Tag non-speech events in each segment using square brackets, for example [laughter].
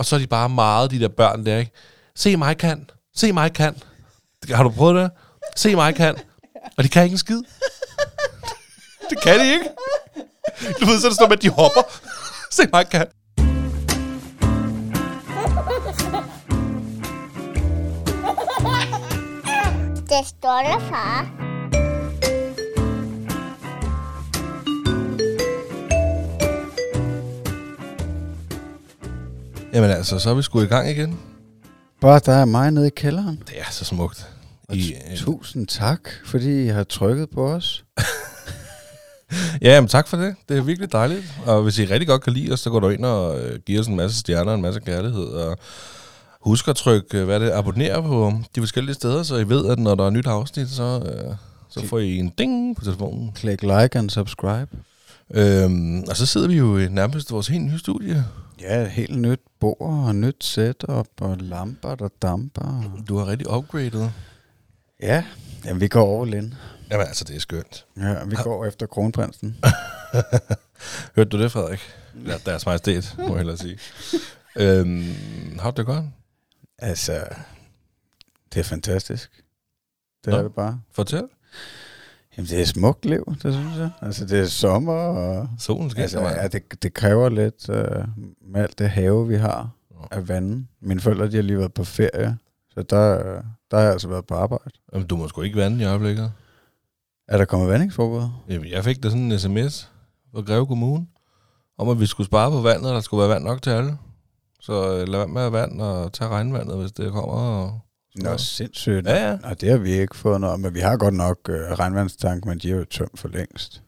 Og så er de bare meget, de der børn der, ikke? Se mig kan. Se mig kan. Har du prøvet det? Se mig kan. Og de kan ikke en skid. det kan de ikke. Du ved, så er det sådan, med, at de hopper. Se mig kan. Det står der, far. Jamen altså, så er vi sgu i gang igen. Bare der er mig nede i kælderen. Det er så smukt. Og I, t- tusind tak, fordi I har trykket på os. [laughs] ja, jamen tak for det. Det er virkelig dejligt. Og hvis I rigtig godt kan lide os, så går du ind og øh, giver os en masse stjerner og en masse kærlighed. Og husk at trykke, øh, hvad det, abonnere på de forskellige steder, så I ved, at når der er nyt afsnit, så, øh, så får I en ding på telefonen. Klik like and subscribe. Øhm, og så sidder vi jo i nærmest vores helt nye studie. Ja, helt nyt bord og nyt setup og lamper, der damper. Du har rigtig upgradet. Ja, jamen vi går all in. Jamen altså, det er skønt. Ja, vi går efter kronprinsen. [laughs] Hørte du det, Frederik? Ja, deres majestæt, må jeg hellere sige. øhm, har du det godt? Altså, det er fantastisk. Det Nå. er det bare. Fortæl. Jamen, det er smukt liv, det synes jeg. Altså, det er sommer, og Solen skal altså, ja, det, det kræver lidt uh, med alt det have, vi har af vandet. Mine forældre, de har lige været på ferie, så der, der har jeg altså været på arbejde. Jamen, du må sgu ikke vande i øjeblikket. Er der kommet vandingsforbud? Jamen, jeg fik da sådan en sms fra Greve Kommune, om at vi skulle spare på vandet, og der skulle være vand nok til alle. Så øh, lad være med at vand og tage regnvandet, hvis det kommer. Og Nå, sindssygt. Ja, ja. Og det har vi ikke fået noget men vi har godt nok øh, regnvandstank, men de er jo tømt for længst.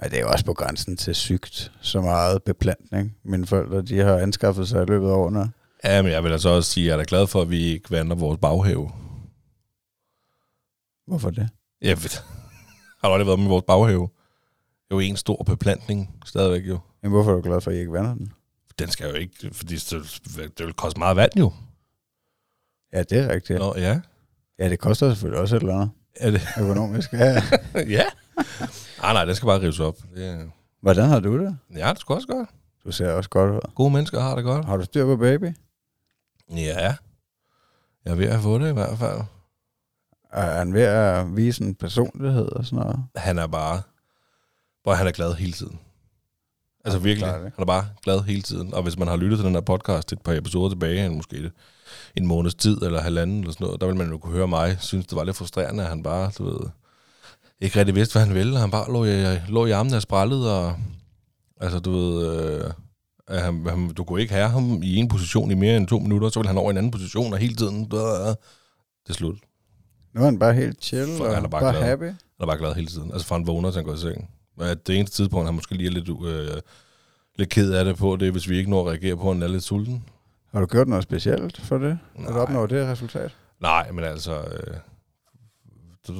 Men det er jo også på grænsen til sygt, så meget beplantning. Mine forældre, de har anskaffet sig i løbet af årene. Ja, men jeg vil altså også sige, at jeg er glad for, at vi ikke vandrer vores baghave. Hvorfor det? Jeg ved, [laughs] har du aldrig været med vores baghave? Det er jo en stor beplantning stadigvæk jo. Men hvorfor er du glad for, at I ikke vander den? Den skal jo ikke, fordi det, det vil koste meget vand jo. Ja, det er rigtigt. Nå, ja. Ja, det koster selvfølgelig også et eller andet Er det? økonomisk. Ja. [laughs] ja. Nej, nej, den skal bare rives op. Det, Hvordan har du det? ja, det skal også godt. Du ser også godt ud. Gode mennesker har det godt. Har du styr på baby? Ja. Jeg er ved at få det i hvert fald. Er han ved at vise en personlighed og sådan noget? Han er bare... Hvor han er glad hele tiden. Altså virkelig. Han er bare glad hele tiden. Og hvis man har lyttet til den her podcast et par episoder tilbage, måske et- en måneds tid eller halvanden eller sådan noget, der vil man jo kunne høre mig synes, det var lidt frustrerende, at han bare, du ved, ikke rigtig vidste, hvad han ville. Han bare lå i, lå i armene af sprællet, og altså, du ved, øh, at han, han, du kunne ikke have ham i en position i mere end to minutter, så ville han over i en anden position, og hele tiden, øh, det er slut. Nu er han bare helt chill For og han er bare bare, glad. happy. Han er bare glad hele tiden. Altså fra han vågner, til han går i seng. Og det eneste tidspunkt, han måske lige er lidt, øh, lidt ked af det på, det er, hvis vi ikke når at reagere på, at han er lidt sulten. Har du gjort noget specielt for det? Har du Nej. opnået det resultat? Nej, men altså, øh,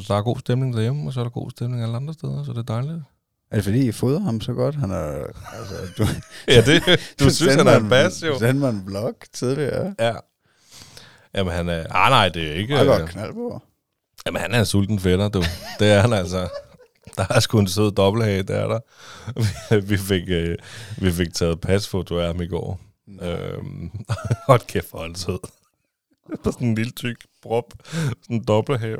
der er god stemning derhjemme, og så er der god stemning alle andre steder, så det er dejligt. Er det fordi, I fodrer ham så godt? Han er, altså, du, [laughs] Ja, det, du [laughs] synes, sendte han er en bas, jo. Du sendte mig en vlog tidligere. Ja. Jamen, han er... Ah, nej, det er ikke... Øh, går knald på. jamen, han er en sulten fætter, du. Det er han altså. Der er sgu en sød dobbelthage, der er der. [laughs] Vi fik, øh, vi fik taget pasfoto af ham i går. Øhm, [laughs] hold kæft, hvor er han sød. [laughs] På sådan en lille tyk prop. Sådan en dobbelthage.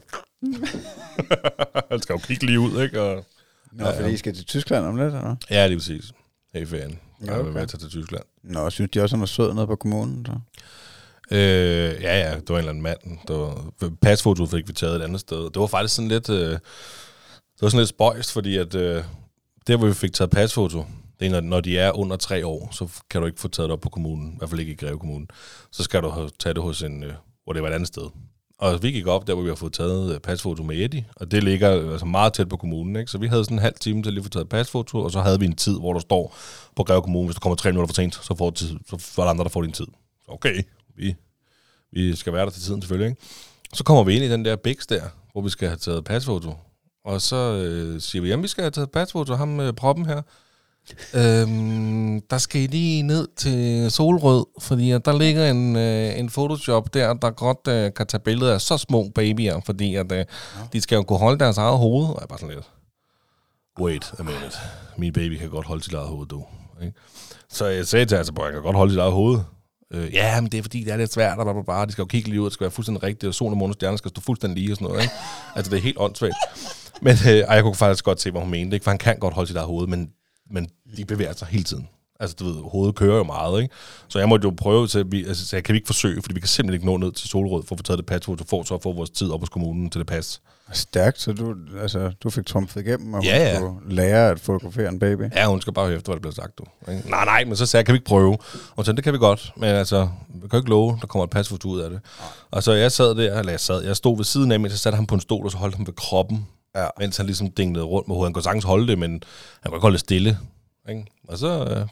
[laughs] han skal jo kigge lige ud, ikke? Og, Nå, Ja, fordi ja. I skal til Tyskland om lidt, eller? ja, det er præcis. Hey, fan. Ja, Jeg vil okay. med til Tyskland. Nå, synes de også, han er sød nede på kommunen, så? Øh, ja, ja, det var en eller anden mand. Det var, pasfoto fik vi taget et andet sted. Det var faktisk sådan lidt, øh, det var sådan lidt spøjst, fordi at øh, der, hvor vi fik taget pasfoto, det er, når, når de er under tre år, så kan du ikke få taget det op på kommunen, i hvert fald ikke i Greve Kommune. Så skal du have, tage det hos en, øh, hvor det var et andet sted. Og vi gik op der, hvor vi har fået taget øh, pasfoto med Eddie, og det ligger altså meget tæt på kommunen, ikke? Så vi havde sådan en halv time til at lige få taget pasfoto, og så havde vi en tid, hvor der står på Greve Kommune, hvis du kommer tre minutter for sent, så får, tid, så er der andre, der får din tid. Så okay, vi, vi skal være der til tiden selvfølgelig, ikke? Så kommer vi ind i den der biks der, hvor vi skal have taget pasfoto. Og så øh, siger vi, jamen vi skal have taget pasfoto, ham med proppen her. Øhm, der skal I lige ned til Solrød, fordi at der ligger en, øh, en Photoshop der, der godt øh, kan tage billeder af så små babyer, fordi at øh, de skal jo kunne holde deres eget hoved. Og jeg bare sådan lidt, wait a minute, min baby kan godt holde sit eget hoved, du. Så jeg sagde til altså, at jeg kan godt holde sit eget hoved. Øh, ja, men det er fordi, det er lidt svært, og bla, bla, bla. de skal jo kigge lige ud, det skal være fuldstændig rigtigt, og solen og månen og stjerner skal stå fuldstændig lige og sådan noget. Ikke? Altså, det er helt åndssvagt. Men øh, jeg kunne faktisk godt se, hvad hun mente, ikke? for han kan godt holde sit eget hoved, men, men de bevæger sig hele tiden. Altså, du ved, hovedet kører jo meget, ikke? Så jeg måtte jo prøve til, at vi, altså, så jeg kan vi ikke forsøge, fordi vi kan simpelthen ikke nå ned til Solrød for at få taget det patchfoto, for så at få vores tid op hos kommunen til det pas. Stærkt, så du, altså, du fik trumfet igennem, og Ja, hun ja. skulle lære at fotografere en baby. Ja, hun skal bare høre efter, hvad der bliver sagt, du. Ikke? Nej, nej, men så sagde jeg, kan vi ikke prøve? Og så det kan vi godt, men altså, vi kan ikke love, der kommer et pasfoto ud af det. Og så jeg sad der, eller jeg sad, jeg stod ved siden af mig, så satte ham på en stol, og så holdt ham ved kroppen, Ja. mens han ligesom dinglede rundt med hovedet. Han kunne sagtens holde det, men han kunne ikke holde det stille. Ikke? Og så, øh,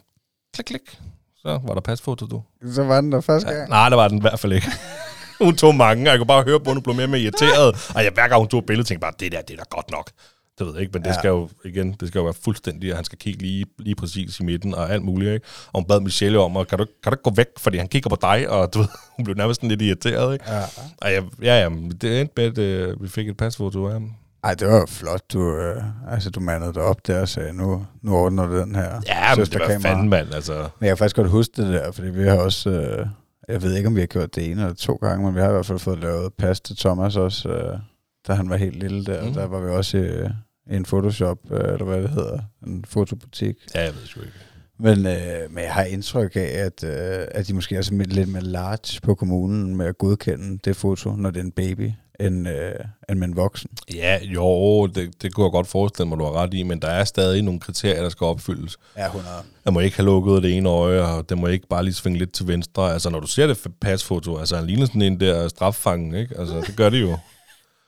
klik, klik, så var der pasfoto, du. Så var den der første Ja, gang. nej, det var den i hvert fald ikke. [laughs] hun tog mange, og jeg kunne bare høre på, at hun blev mere og mere irriteret. Og jeg, hver gang hun tog et billede, tænkte bare, det der, det er da godt nok. Det ved jeg ikke, men det Ja. skal jo, igen, det skal jo være fuldstændig, og han skal kigge lige, lige præcis i midten og alt muligt, ikke? Og hun bad Michelle om, og kan du, kan du ikke gå væk, fordi han kigger på dig, og du ved, [laughs] hun blev nærmest sådan lidt irriteret, ikke? Ja. Og jeg, ja, ja, det endte med, at øh, vi fik et pasfoto af ham. Ej, det var jo flot, du, øh, altså, du mandede dig op der og sagde, nu, nu ordner du den her Ja, men det var fanden, mand, altså. Men jeg kan faktisk godt huske det der, fordi vi har også, øh, jeg ved ikke, om vi har gjort det ene eller to gange, men vi har i hvert fald fået lavet pas til Thomas også, øh, da han var helt lille der. Mm. Mm. Der var vi også i, i en Photoshop, øh, eller hvad det hedder, en fotobutik. Ja, jeg ved sgu ikke. Men, øh, men jeg har indtryk af, at, øh, at de måske er sådan lidt mere large på kommunen med at godkende det foto, når det er en baby, end, øh, end med en voksen. Ja, jo, det, det kunne jeg godt forestille mig, du har ret i, men der er stadig nogle kriterier, der skal opfyldes. Ja, 100. Jeg må ikke have lukket det ene øje, og det må ikke bare lige svinge lidt til venstre. Altså, når du ser det pasfoto, altså, han ligner sådan en der straffangen, ikke? Altså, det gør det jo. [laughs]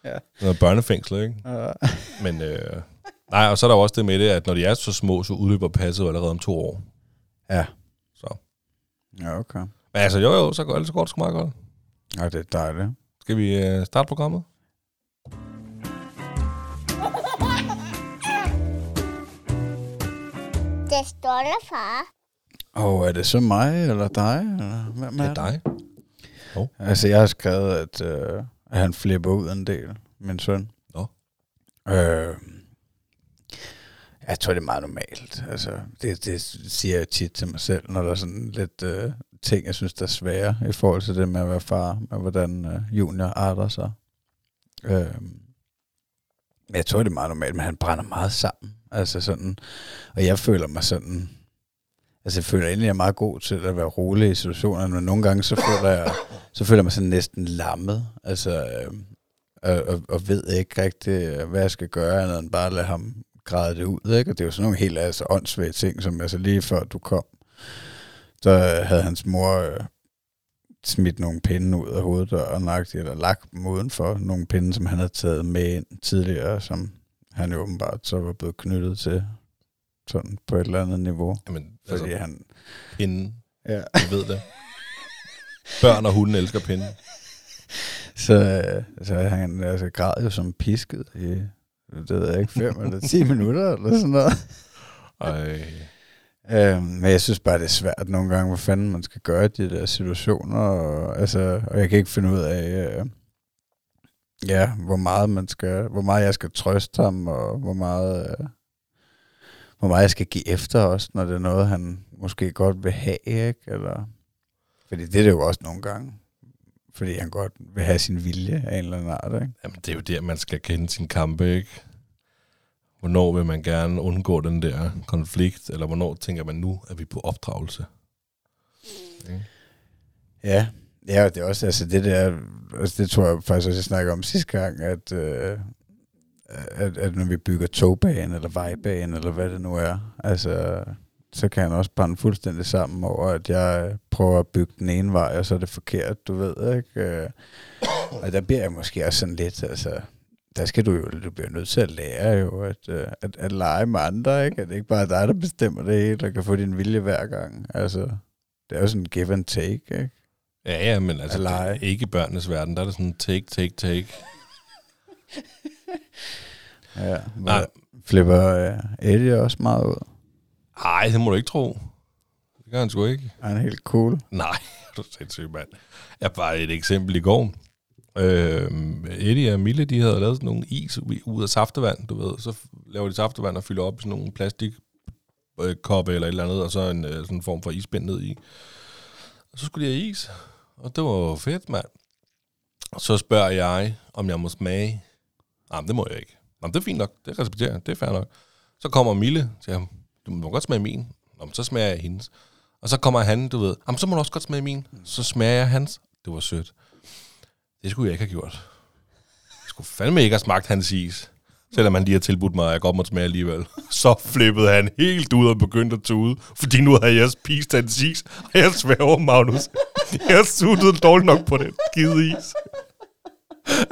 Ja. Noget børnefængsel, ikke? Uh, Men, øh, nej, og så er der jo også det med det, at når de er så små, så udløber passet allerede om to år. ja. Så. Ja, okay. Men altså, jo, jo, så går, ellers går det sgu meget godt. Ja, det er dejligt. Skal vi øh, starte programmet? Det står der, far. Og er det så mig, eller dig? Eller hvem Det er er dig. Altså, jeg har skrevet, at, øh, at han flipper ud en del, min søn. Nå. Øh, jeg tror, det er meget normalt. Altså, det, det siger jeg tit til mig selv, når der er sådan lidt øh, ting, jeg synes, der er svære i forhold til det med at være far, med hvordan øh, junior arter sig. Øh, men jeg tror, det er meget normalt, men han brænder meget sammen. Altså sådan, og jeg føler mig sådan, altså jeg føler egentlig, jeg er meget god til at være rolig i situationerne, men nogle gange så føler jeg, så føler jeg mig sådan næsten lammet, altså, øh, og, og, og ved ikke rigtig, hvad jeg skal gøre, andet end bare lade ham græde det ud, ikke? Og det er jo sådan nogle helt altså, åndssvage ting, som altså lige før du kom, så havde hans mor øh, smidt nogle pinde ud af hoveddøren, eller lagt dem udenfor, nogle pinde, som han havde taget med ind tidligere, som han jo åbenbart så var blevet knyttet til sådan på et eller andet niveau. Jamen, Fordi altså, han... pinden, Ja. vi ved det. Børn og hunden elsker pinden. Så, øh, så han altså, græd jo som pisket i, det ved jeg ikke, fem eller ti minutter, eller sådan noget. Ej. Øhm, men jeg synes bare, det er svært nogle gange, hvad fanden man skal gøre i de der situationer. Og, altså, og jeg kan ikke finde ud af, øh, ja, hvor meget man skal, hvor meget jeg skal trøste ham, og hvor meget, øh, hvor meget jeg skal give efter også, når det er noget, han måske godt vil have, ikke? Eller, fordi det er det jo også nogle gange. Fordi han godt vil have sin vilje af en eller anden art, ikke? Jamen, det er jo der, man skal kende sin kampe, ikke? Hvornår vil man gerne undgå den der konflikt, eller hvornår tænker man, nu at vi på opdragelse? Mm. Ja, ja, det er også, altså det der, altså det tror jeg faktisk også, jeg snakker om sidste gang, at, øh, at, at når vi bygger togbane, eller vejbane, eller hvad det nu er, altså, så kan han også brænde fuldstændig sammen over, at jeg prøver at bygge den ene vej, og så er det forkert, du ved, ikke? Øh, og der bliver jeg måske også sådan lidt, altså, der skal du jo, du bliver nødt til at lære jo, at, øh, at, at lege med andre, ikke? At det ikke bare er dig, der bestemmer det hele, der kan få din vilje hver gang. Altså, det er jo sådan give and take, ikke? Ja, ja, men altså, det ikke i børnenes verden, der er det sådan take, take, take. [laughs] Ja, Nej, flipper øh, Eddie også meget ud. Ej, det må du ikke tro. Det gør han sgu ikke. Han er helt cool. Nej, [laughs] du er sindssyg, mand. Jeg bare et eksempel i går. Øh, Eddie og Mille, de havde lavet sådan nogle is ud af saftevand, du ved. Så laver de saftevand og fylder op i sådan nogle plastik øh, eller et eller andet, og så en øh, sådan en form for isbind ned i. Og så skulle de have is. Og det var fedt, mand. Så spørger jeg, om jeg må smage. Nej, det må jeg ikke. Jamen, det er fint nok. Det respekterer jeg. Det er fair nok. Så kommer Mille til ham. Du må godt smage min. Nå, men så smager jeg hendes. Og så kommer han, du ved. Jamen, så må du også godt smage min. Så smager jeg hans. Det var sødt. Det skulle jeg ikke have gjort. Jeg skulle fandme ikke have smagt hans is. Selvom han lige har tilbudt mig, at jeg godt måtte smage alligevel. Så flippede han helt ud og begyndte at tude. Fordi nu havde jeg spist hans is. Og jeg sværger, Magnus. Jeg suttede dårligt nok på den skide is.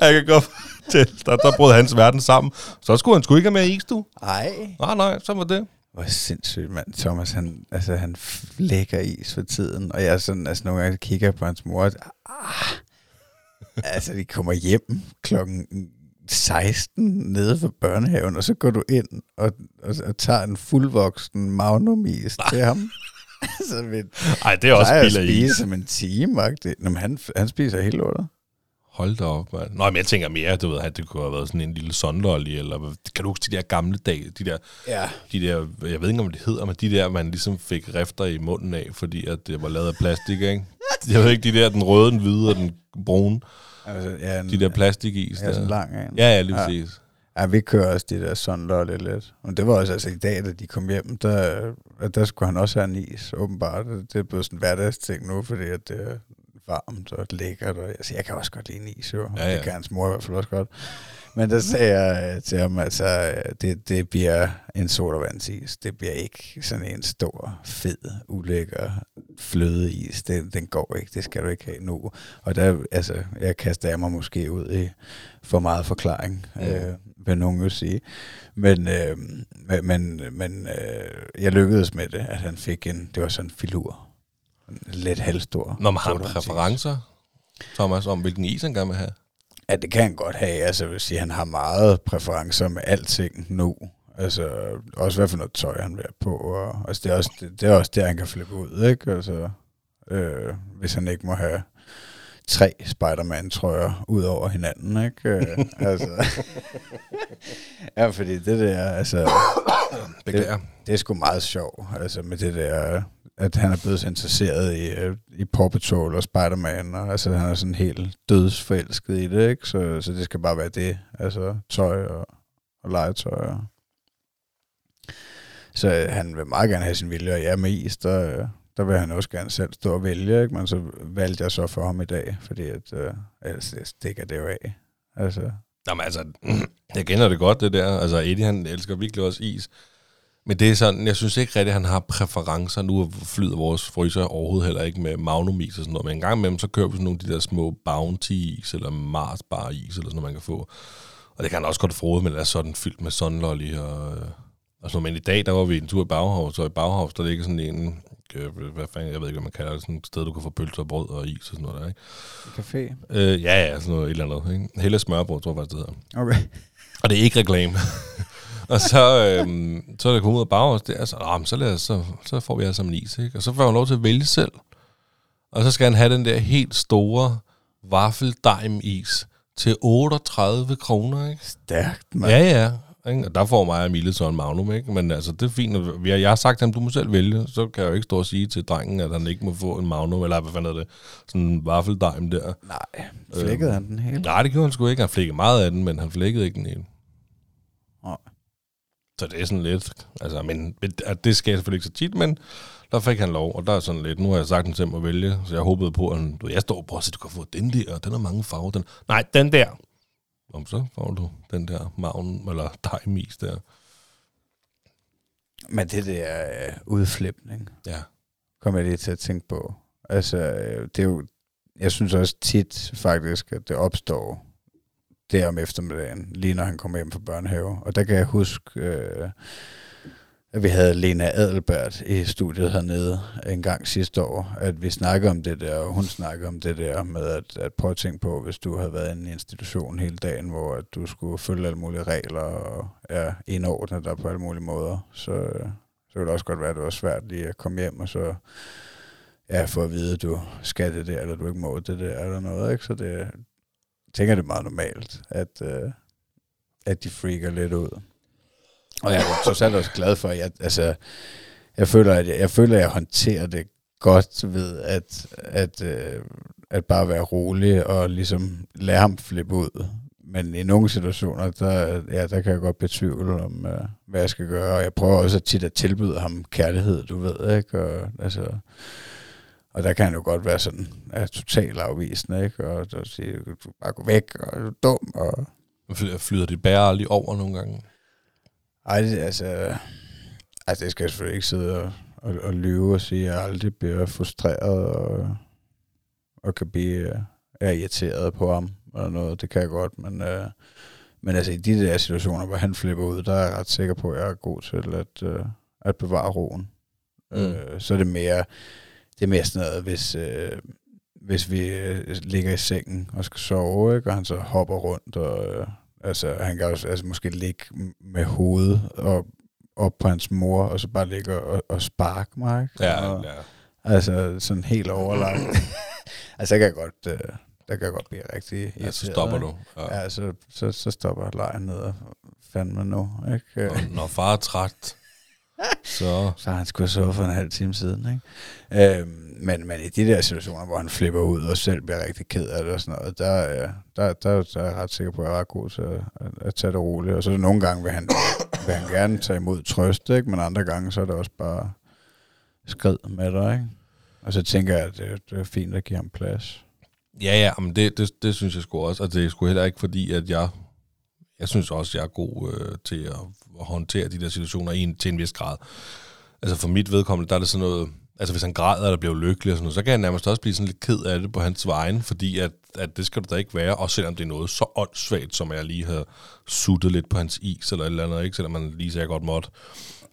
Jeg kan godt fortælle dig, der brød hans verden sammen. Så skulle han sgu ikke have mere is, du. Ej. Nej, nej, så var det. Hvor sindssygt, mand. Thomas, han, altså, han flækker is for tiden. Og jeg er sådan, altså nogle gange kigger på hans mor. og- Ah, altså, de kommer hjem klokken 16 nede fra børnehaven, og så går du ind og, og, og tager en fuldvoksen magnumis til ham. [laughs] altså, vi Ej, det er også spild af spise is. som en time. Nå, men han, han spiser helt lortet. Hold da op, mand. Nå, men jeg tænker mere, du ved, at det kunne have været sådan en lille sondlolly, eller kan du huske de der gamle dage, de der, Ja. de der, jeg ved ikke, om det hedder, men de der, man ligesom fik rifter i munden af, fordi at det var lavet af plastik, ikke? [laughs] Jeg ved ikke, de der, den røde, den hvide og den brune, Altså, ja, en, de der plastikis ja, sådan der. lang en. Ja, ja, lige Ja. præcis. Ja, vi kører også de der sunlolly lidt. Men det var også altså i dag, da de kom hjem, der, der skulle han også have en is, åbenbart. Det er blevet sådan en hverdagsting nu, fordi at det er varmt og lækkert. Og, altså, jeg kan også godt lide en is, jo. Ja, ja. Det kan hans mor i hvert fald også godt. Men der sagde jeg øh, til ham, altså, det, det bliver en sodavandsis. Det bliver ikke sådan en stor, fed, ulækker flødeis. Den, den går ikke. Det skal du ikke have nu. Og der, altså, jeg kaster mig måske ud i for meget forklaring, Mm. øh, vil nogen jo sige. Men, øh, men- men, øh, jeg lykkedes med det, at han fik en, det var sådan en filur. En lidt halvstor. Når man har præferencer, Thomas, om hvilken is han gerne vil have. Ja, det kan han godt have. Altså, jeg vil sige, han har meget præferencer med alting nu. Altså, også hvad for noget tøj, han vil have på. Og, altså, det er, også, det, det er også der, han kan flippe ud, ikke? Altså, øh, hvis han ikke må have tre Spider-Man-trøjer ud over hinanden, ikke? Øh, [laughs] altså, [laughs] ja, fordi det der, altså, Beklager. det er sgu meget sjovt, altså med det der, at han er blevet så interesseret i, øh, i Paw Patrol og Spider-Man, og altså han er sådan helt dødsforelsket i det, ikke? Så, så det skal bare være det, altså tøj og, og legetøj. Og. Så øh, han vil meget gerne have sin vilje, og ja, med der, øh, der vil han også gerne selv stå og vælge, ikke? Men så valgte jeg så for ham i dag, fordi at, øh, ellers det stikker det jo af. Altså, Jamen altså, [clears throat] jeg kender det godt, det der. Altså, Eddie, han elsker virkelig også is. Men det er sådan, jeg synes ikke rigtigt, at han har præferencer. Nu flyder vores fryser overhovedet heller ikke med magnumis og sådan noget. Men en gang imellem, så kører vi sådan nogle af de der små bounty-is, eller Mars bar is, eller sådan noget, man kan få. Og det kan han også godt frode, men det er sådan fyldt med sunlolly og, og sådan. Men i dag, der var vi en tur i Bauhaus, og i Bauhaus, der ligger sådan en, øh, hvad fanden, jeg ved ikke, hvad man kalder det, sådan et sted, du kan få pølser, brød og is og sådan noget der, ikke? café. Øh, ja, ja, sådan noget et eller andet, ikke? Helle smørbrød, tror jeg faktisk, det hedder. Okay. Og det er ikke reklame. Og så, øhm, så er der kommet ud af bagårs der, så, ah, så, lad os, så, så får vi alle sammen en is, ikke? Og så får han lov til at vælge selv. Og så skal han have den der helt store vaffeldejm-is til 38 kroner, ikke? Stærkt, mand. Ja, ja. Ikke? Og der får mig og Mille så en magnum, ikke? Men altså, det er fint. og vi har- Jeg har sagt til ham, du må selv vælge. Så kan jeg jo ikke stå og sige til drengen, at han ikke må få en magnum, eller hvad fanden er det? Sådan en vaffeldejm der. Nej, flækkede han den hele? Nej, det gjorde han sgu ikke. Han flækkede meget af den, men han flækkede ikke den hele. Nej. Så det er sådan lidt, altså, men at det sker selvfølgelig ikke så tit, men der fik han lov, og der er sådan lidt, nu har jeg sagt ham til at vælge, så jeg håbede på, at du, jeg står på, så du kan få den der, og den har mange farver, den, nej, den der. Om så får du den der magen, eller dejmis der. Men det der øh, udflipning, Ja. kom jeg lige til at tænke på. Altså, øh, det er jo, jeg synes også tit faktisk, at det opstår der om eftermiddagen, lige når han kom hjem fra børnehave. Og der kan jeg huske, øh, at vi havde Lena Adelbert i studiet hernede en gang sidste år, at vi snakkede om det der, og hun snakkede om det der med at, at prøve at tænke på, hvis du havde været i en institution hele dagen, hvor at du skulle følge alle mulige regler og ja, indordnet dig på alle mulige måder, så, så ville det også godt være, at det var svært lige at komme hjem og så ja, få at vide, at du skal det der, eller du ikke må det der, eller noget, ikke? Så det, tænker, det er meget normalt, at, øh, at de freaker lidt ud. Og jeg er trods alt også glad for, at jeg, altså, jeg føler, at jeg, jeg føler, at jeg håndterer det godt ved at, at, øh, at bare være rolig og ligesom lade ham flippe ud. Men i nogle situationer, der, ja, der kan jeg godt betvivle om, øh, hvad jeg skal gøre. Og jeg prøver også tit at tilbyde ham kærlighed, du ved, ikke? Og, altså, og der kan han jo godt være sådan, ja, totalt afvisende, ikke? Og så siger, du bare gå væk, og du er dum, og... Fly- Flyder dit bære lige over nogle gange? Ej, det, altså... Altså, det skal jeg selvfølgelig ikke sidde og, og, og lyve og sige, at jeg aldrig bliver frustreret og, og kan blive er irriteret på ham eller noget. Det kan jeg godt, men, øh, men altså i de der situationer, hvor han flipper ud, der er jeg ret sikker på, at jeg er god til at, øh, at bevare roen. Mm. Øh, så er det mere, det er mere sådan noget, hvis, øh, hvis vi øh, ligger i sengen og skal sove, ikke? og han så hopper rundt, og øh, altså, han kan også altså, måske ligge med hovedet og op på hans mor, og så bare ligge og, og sparke mig. Ikke? Ja, og, ja. Altså sådan helt overlagt. [laughs] altså der kan jeg godt, øh, der kan jeg godt blive rigtig irriteret. ja, så stopper du. Ja. Ja, så, så, så stopper lejen ned og fandme nu. Ikke? Og når far er træt, så... Så har han skulle sovet for en halv time siden. Ikke? Øhm, men, men i de der situationer, hvor han flipper ud og selv bliver rigtig ked af det og sådan noget, der, øh, der, der, der er jeg ret sikker på, at jeg er ret god til at, at, at tage det roligt. Og så nogle gange, vil han, vil han gerne tage imod trøst, ikke? men andre gange, så er det også bare skrid med dig. Ikke? Og så tænker jeg, at det, det er fint at give ham plads. Ja, ja, men det, det, det synes jeg sgu også. Og det er sgu heller ikke fordi, at jeg... Jeg synes også, jeg er god øh, til at, at håndtere de der situationer i en, til en vis grad. Altså for mit vedkommende, der er det sådan noget... Altså hvis han græder eller bliver lykkelig og sådan noget, så kan jeg nærmest også blive sådan lidt ked af det på hans vegne, fordi at, at det skal du da ikke være, også selvom det er noget så åndssvagt, som jeg lige har suttet lidt på hans is eller et eller andet, ikke? selvom man lige sagde godt måtte.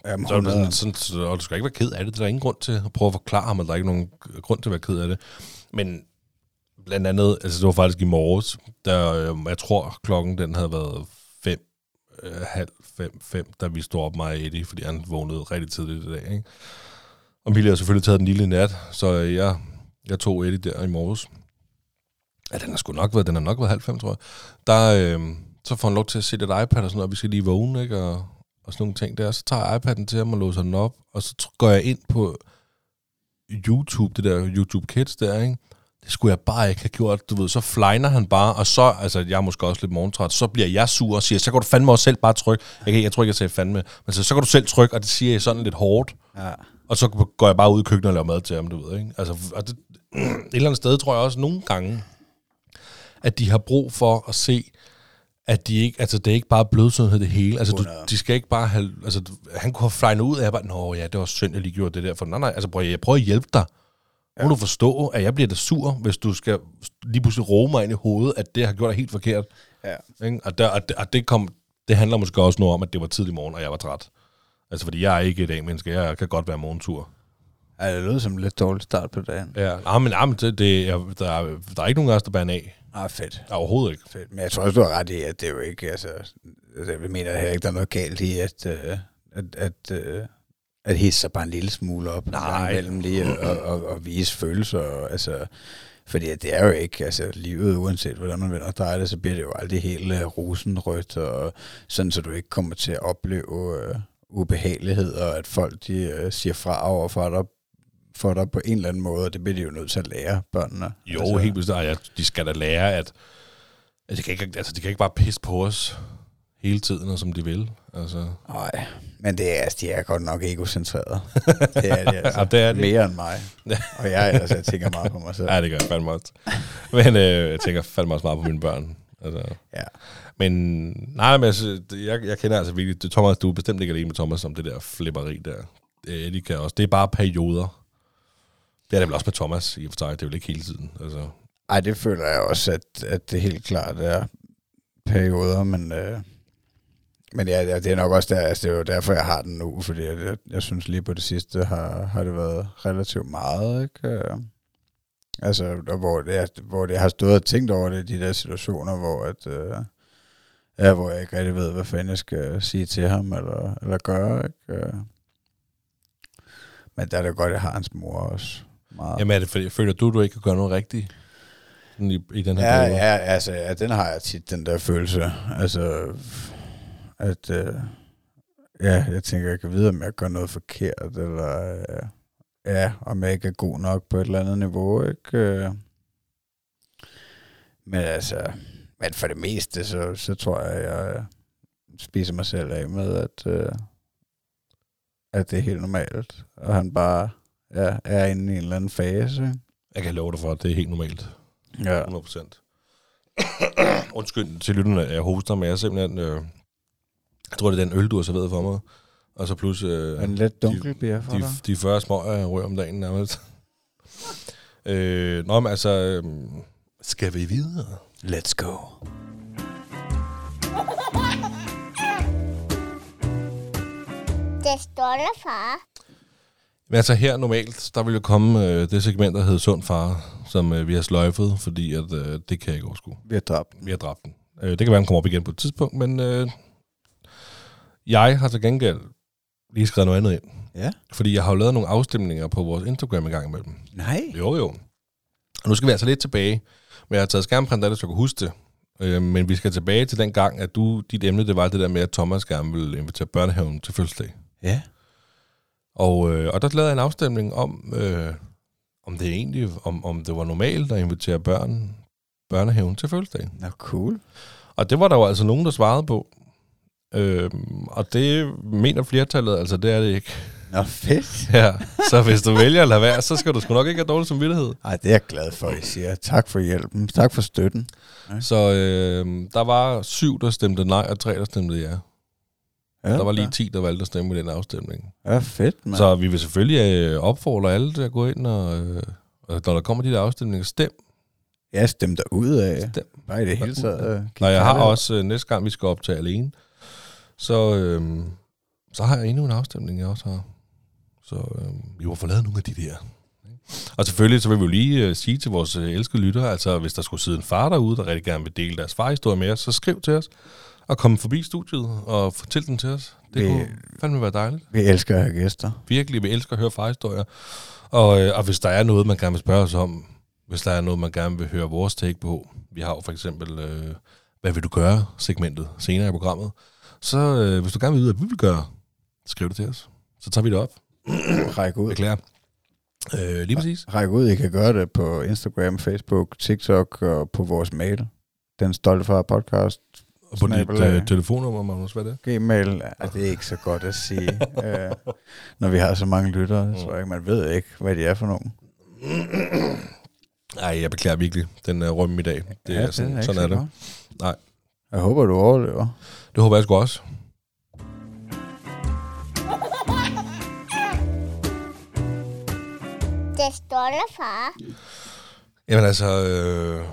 Jamen, Så er sådan, sådan, så, og du skal ikke være ked af det. Det er der ingen grund til at prøve at forklare ham, at der er ikke nogen grund til at være ked af det. Men blandt andet, altså det var faktisk i morges, der, øh, jeg tror klokken den havde været fem, øh, halv fem, fem, da vi stod op mig og Eddie, fordi han vågnede rigtig tidligt i dag. Ikke? Og Mille har selvfølgelig taget den lille nat, så øh, jeg, jeg tog Eddie der i morges. Ja, den har sgu nok været, den har nok været halv fem, tror jeg. Der, øh, så får han lov til at se et iPad og sådan noget, og vi skal lige vågne, ikke? Og, og sådan nogle ting der. Så tager jeg iPad'en til ham og låser den op, og så går jeg ind på YouTube, det der YouTube Kids der, ikke? Det skulle jeg bare ikke have gjort, du ved. Så flejner han bare, og så, altså jeg er måske også lidt morgentræt, så bliver jeg sur og siger, så kan du fandme også selv bare trykke. Jeg, jeg tror ikke, jeg sagde fandme, men så, så kan du selv trykke, og det siger jeg sådan lidt hårdt. Ja. Og så går jeg bare ud i køkkenet og laver mad til ham, du ved, ikke? Altså, og det, [clears throat] et eller andet sted tror jeg også nogle gange, at de har brug for at se, at de ikke, altså det er ikke bare blødsødenhed det hele. Altså du, 100. de skal ikke bare have, altså han kunne have flejnet ud af, bare, nå ja, det var synd, jeg lige gjorde det der. For nej, nej, altså prøv, jeg prøver at hjælpe dig. Ja. Må du forstå, at jeg bliver da sur, hvis du skal lige pludselig roe mig ind i hovedet, at det har gjort dig helt forkert. Ja. Ikke? Og, der, og, det, og det, kom, det handler måske også noget om, at det var tidlig morgen, og jeg var træt. Altså fordi jeg er ikke et dag-menneske, jeg kan godt være morgentur. Ja, det lød som en lidt dårlig start på dagen. Ja, nej, men, nej, men det, det, jeg, der, er, der er ikke nogen af os, der bærer af. Ah, fedt. Overhovedet ikke. fedt. Men jeg tror også, du har ret i, at det er jo ikke, altså, altså jeg mener heller ikke, der er noget galt i, at, øh, at, at, øh, at hisse sig bare en lille smule op. Nej. Mellem lige og, og, og vise følelser. Og, altså, fordi det er jo ikke, altså livet, uanset hvordan man vender og drejer det, så bliver det jo aldrig helt uh, rosenrødt, og sådan, så du ikke kommer til at opleve uh, ubehagelighed, og at folk de uh, siger fra over for dig, for dig på en eller anden måde, og det bliver de jo nødt til at lære børnene. Jo, altså, helt bestemt. Ja, de skal da lære, at, at de, kan ikke, altså, de kan ikke bare pisse på os hele tiden, og som de vil. Altså. Nej, men det er, altså, de er godt nok egocentreret. [laughs] det er de altså. Ja, det er de. Mere end mig. Og jeg, altså, jeg tænker meget på mig selv. Ja, det gør jeg fandme også. Men øh, jeg tænker fandme også meget på mine børn. Altså. Ja. Men nej, men altså, det- jeg, jeg kender altså virkelig, det, Thomas, du er bestemt ikke alene med Thomas om det der flipperi der. Det, de kan også. Det er bare perioder. Det er det vel også med Thomas i og for sig. Det er vel ikke hele tiden. Altså. Ej, det føler jeg også, at, at det helt klart er perioder, men, øh, men ja, det er nok også der, altså, det er jo derfor, jeg har den nu, fordi jeg, jeg, jeg synes lige på det sidste har, har det været relativt meget, ikke? Øh, Altså, der, hvor, det, hvor det, har stået og tænkt over det, de der situationer, hvor at, øh, ja, hvor jeg ikke rigtig ved, hvad fanden jeg skal sige til ham, eller, eller gøre, ikke? Øh. Men der er det godt, at jeg har hans mor også. Meget. Jamen er det fordi, føler du, du ikke kan gøre noget rigtigt i, i den her Ja, periode? ja, altså, ja, den har jeg tit, den der følelse. Altså, at, øh, ja, jeg tænker, jeg kan vide, om jeg gør noget forkert, eller, øh, ja, om jeg ikke er god nok på et eller andet niveau, ikke? Øh, Men altså, men for det meste, så, så tror jeg, jeg spiser mig selv af med, at, øh, at det er helt normalt. Og han bare ja, er inde i en eller anden fase. Jeg kan love dig for, at det er helt normalt. Ja. 100 procent. [coughs] Undskyld til lytterne, jeg hoster, men jeg er simpelthen... Øh, jeg tror, det er den øl, du har serveret for mig. Og så plus øh, En lidt dunkel bier for de, dig. de 40 små jeg rører om dagen nærmest. [laughs] øh, nå, men altså... Øh, skal vi videre? Let's go. Det stolte far. Men altså her normalt, der vil jo komme øh, det segment, der hedder Sund Far, som øh, vi har sløjfet, fordi at, øh, det kan jeg ikke overskue. Vi har dræbt den. Vi har dræbt den. Øh, det kan være, den kommer op igen på et tidspunkt, men øh, jeg har til gengæld lige skrevet noget andet ind. Ja. Fordi jeg har jo lavet nogle afstemninger på vores Instagram i gang imellem. Nej. Jo, jo. Og nu skal vi altså lidt tilbage. Men jeg har taget skærmprint af det, så jeg kan huske det. Øh, men vi skal tilbage til den gang, at du, dit emne, det var det der med, at Thomas gerne ville invitere børnehaven til fødselsdag. Ja. Og, øh, og der lavede jeg en afstemning om, øh, om det egentlig, om, om det var normalt at invitere børn, børnehaven til fødselsdag. Nå, cool. Og det var der jo altså nogen, der svarede på. Øhm, og det mener flertallet, altså det er det ikke. Nå, fedt. Ja, så hvis du vælger at lade være, så skal du sgu nok ikke have dårlig samvittighed. Ej, det er jeg glad for, I siger. Tak for hjælpen. Tak for støtten. Så øh, der var syv, der stemte nej, og tre, der stemte ja. Ja, Der var lige 10, der valgte at stemme i den afstemning. Ja, fedt, mand. Så vi vil selvfølgelig øh, opfordre alle til at gå ind, og, øh, når der kommer de der afstemninger, stem. Jeg stemte ud af. Stem. Bare i det hele taget. øh, Og jeg har også, øh, næste gang vi skal optage alene, så, øh, så har jeg endnu en afstemning, jeg også har. Så øh, vi må få lavet nogle af de der. Og selvfølgelig så vil vi jo lige øh, sige til vores øh, elskede lyttere, altså hvis der skulle sidde en far derude, der rigtig gerne vil dele deres farhistorie med os, så skriv til os og kom forbi studiet og fortæl den til os. Det Vi- kunne fandme være dejligt. Vi elsker at have gæster. Virkelig, vi elsker at høre farhistorier. Og, øh, og hvis der er noget, man gerne vil spørge os om, hvis der er noget, man gerne vil høre vores take på, vi har jo for eksempel, øh, hvad vil du gøre, segmentet senere i programmet, så øh, hvis du gerne vil vide, hvad vi vil gøre, skriv det til os. Så tager vi det op. [clears throat] Ræk ud. Beklager. Øh, lige præcis. Ræk ud. I kan gøre det på Instagram, Facebook, TikTok og på vores mail. Den stolte far podcast. Og på dit øh, telefonnummer, Magnus, hvad er det? Gmail. Ja, det er ikke så godt at sige. [laughs] øh, når vi har så mange lyttere, så ikke, man ved ikke, hvad de er for nogen. Nej, jeg beklager virkelig den uh, rømme i dag. Det er sådan, ikke sådan så er det. godt. Nej. Jeg håber, du overlever. Det håber jeg sgu også. Det stolte far. Jamen altså, øh,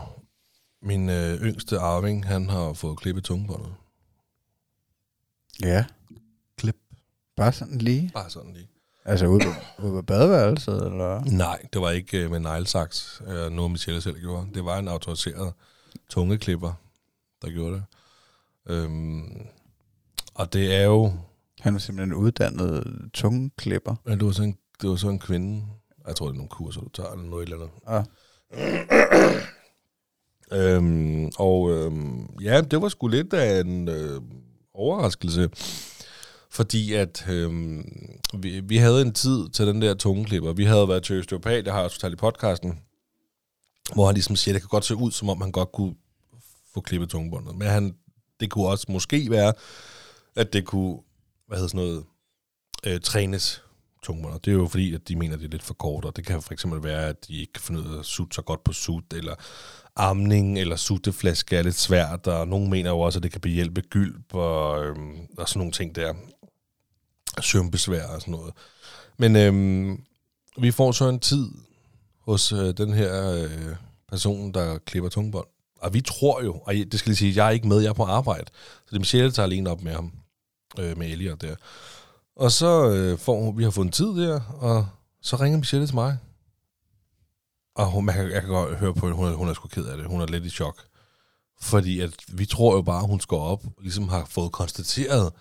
min øh, yngste arving, han har fået klippet tungebåndet. Ja. Klip. Bare sådan lige. Bare sådan lige. Altså ude på, ude på badeværelset, eller? Nej, det var ikke øh, med neglesaks, øh, noget Michelle selv gjorde. Det var en autoriseret tungeklipper, der gjorde det. Øhm, og det er jo... Han var simpelthen uddannet tungeklipper. Ja, det var sådan, det var sådan en kvinde. Jeg tror, det er nogle kurser, du tager, eller noget eller andet. Ah. [clears throat] Øhm, og øhm, ja, det var sgu lidt af en øh, overraskelse. Fordi at øhm, vi, vi havde en tid til den der tungeklipper. Vi havde været til Østeuropat, jeg har også fortalt i podcasten, hvor han ligesom siger, det kan godt se ud, som om han godt kunne få klippet tungebåndet. Men han, det kunne også måske være, at det kunne, hvad hedder sådan noget, øh, trænes tungebåndet. Det er jo fordi, at de mener, at det er lidt for kort, og det kan for eksempel være, at de ikke finder ud af at sutte så godt på sut, eller amning eller sutteflaske er lidt svært, og nogen mener jo også, at det kan behjælpe gylp og, øhm, og sådan nogle ting der. Søvnbesvær og sådan noget. Men øhm, vi får så en tid hos øh, den her øh, person, der klipper tungbånd, og vi tror jo, og det skal lige sige, jeg er ikke med, jeg er på arbejde. Så det er Michelle, der tager alene op med ham, øh, med Elliot der. Og så øh, får vi har fået en tid der, og så ringer Michelle til mig. Og hun, man kan, jeg kan godt høre på at hun er, hun er sgu ked af det. Hun er lidt i chok. Fordi at vi tror jo bare, at hun skal op og ligesom har fået konstateret,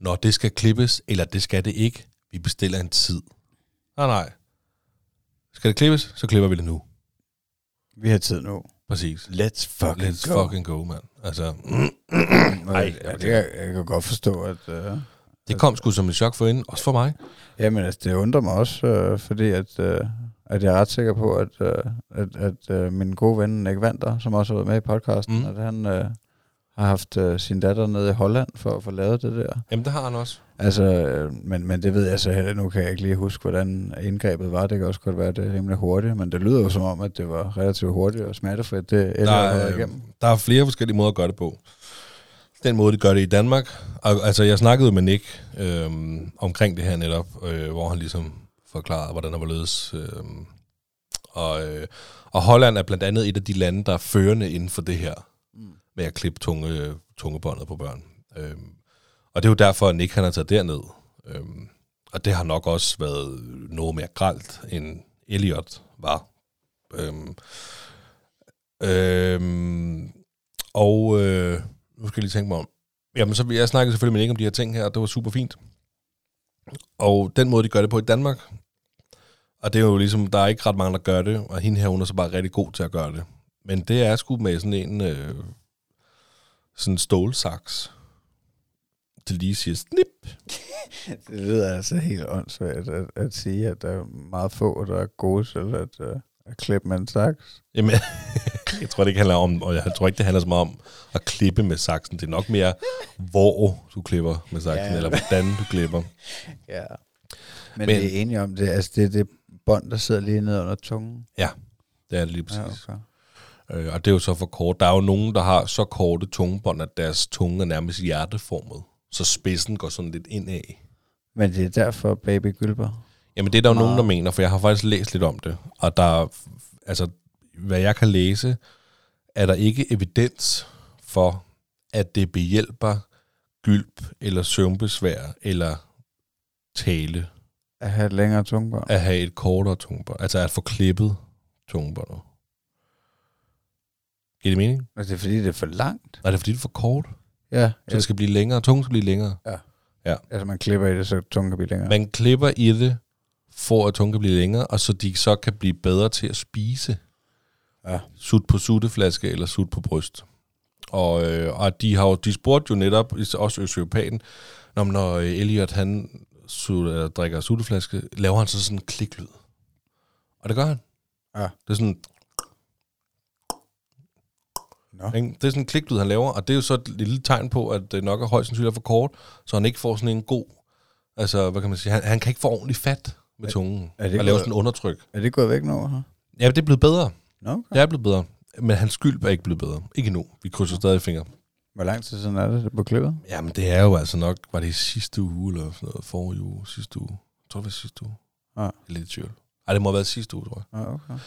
når det skal klippes, eller det skal det ikke. Vi bestiller en tid. Nej, nej. Skal det klippes, så klipper vi det nu. Vi har tid nu. Præcis. Let's fucking Let's go. fucking go, mand. Altså, [clears throat] Ej, Ej, ja, det, jeg, jeg kan godt forstå, at, uh, Det kom sgu som et chok for hende, også for mig. Jamen, altså, det undrer mig også, øh, fordi at, øh, at jeg er ret sikker på, at, øh, at, at øh, min gode ven Nick Vander, som også har været med i podcasten, Mm. mm. at han øh, har haft øh, sin datter nede i Holland for at få lavet det der. Jamen, det har han også. Altså, øh, men, men det ved jeg så heller, nu kan jeg ikke lige huske, hvordan indgrebet var. Det kan også godt være, det er rimelig hurtigt, men det lyder jo som om, at det var relativt hurtigt og smertefrit, det Der er, igennem. der er flere forskellige måder at gøre det på. Den måde, de gør det i Danmark. Altså, jeg snakkede med Nick øhm, omkring det her netop, øh, hvor han ligesom forklarede, hvordan der var ledes. Øhm, og, øh, og Holland er blandt andet et af de lande, der er førende inden for det her med at klippe tunge, tungebåndet på børn. Øhm, og det er jo derfor, at Nick han har taget derned. Øhm, og det har nok også været noget mere gralt, end Elliot var. Øhm, øhm, og øh, nu skal jeg lige tænke mig om. Jamen, så jeg snakkede selvfølgelig med Nick om de her ting her, og det var super fint. Og den måde, de gør det på i Danmark, og det er jo ligesom, der er ikke ret mange, der gør det, og hende her, hun er så bare rigtig god til at gøre det. Men det er sgu med sådan en øh, sådan en stålsaks, det lige siger snip. [laughs] Det lyder altså helt åndssvagt at, at sige, at der er meget få, der er gode til at, uh, at klippe med en saks. Jamen, [laughs] jeg tror det ikke handler om, og jeg tror ikke, det handler så meget om at klippe med saksen. Det er nok mere, hvor du klipper med saksen, Ja. ja. eller hvordan du klipper. Ja. Men, Men- det er enige om det. Altså, det er det bånd, der sidder lige nede under tungen. Det er det lige præcis. Ja, Ja, okay. Øh, og det er jo så for kort. Der er jo nogen, der har så korte tungebånd, at deres tunge er nærmest hjerteformet. Så spidsen går sådan lidt indad. Men det er derfor baby gylper. Jamen det er der jo nogen, der mener, for jeg har faktisk læst lidt om det. Og der er, altså, hvad jeg kan læse, er der ikke evidens for, at det behjælper gylp eller søvnbesvær eller tale At have et længere tungebånd. at have et kortere tungebånd. Altså at få klippet tungebåndet. Giver det mening? Men det er fordi, det er for langt. Nej, det er fordi, det er for kort. Ja, Så det skal blive længere. Tungen skal blive længere. altså man klipper i det, så tungen kan blive længere. Man klipper i det, for at tungen kan blive længere, og så de så kan blive bedre til at spise. Ja. Sut på sutteflaske eller sut på bryst. Og, øh, og de har jo, de spurgte jo netop, også østeuropæen, når, når øh, Elliot han sut, øh, drikker sutteflaske, laver han så sådan en kliklyd. Og det gør han. Ja. Det er sådan, Nå. ikke? det er sådan en kliklyd, han laver, og det er jo så et lille tegn på, at det nok er højst sandsynligt for kort, så han ikke får sådan en god, altså hvad kan man sige, han, han kan ikke få ordentligt fat med Er- tungen, er det og lave sådan en undertryk. Er det gået væk nu? Her? Ja, det er blevet bedre. Nå, okay. Det er blevet bedre. Men hans skyld er ikke blevet bedre. Ikke endnu. Vi krydser stadig fingre. Hvor lang tid siden er det, det på klippet? Jamen, det er jo altså nok, var det i sidste uge, eller sådan noget, forrige uge, sidste uge. Jeg tror, det var sidste uge. Ja. Er lidt i tvivl. Ej, det må have været sidste uge, tror jeg. Ja, okay.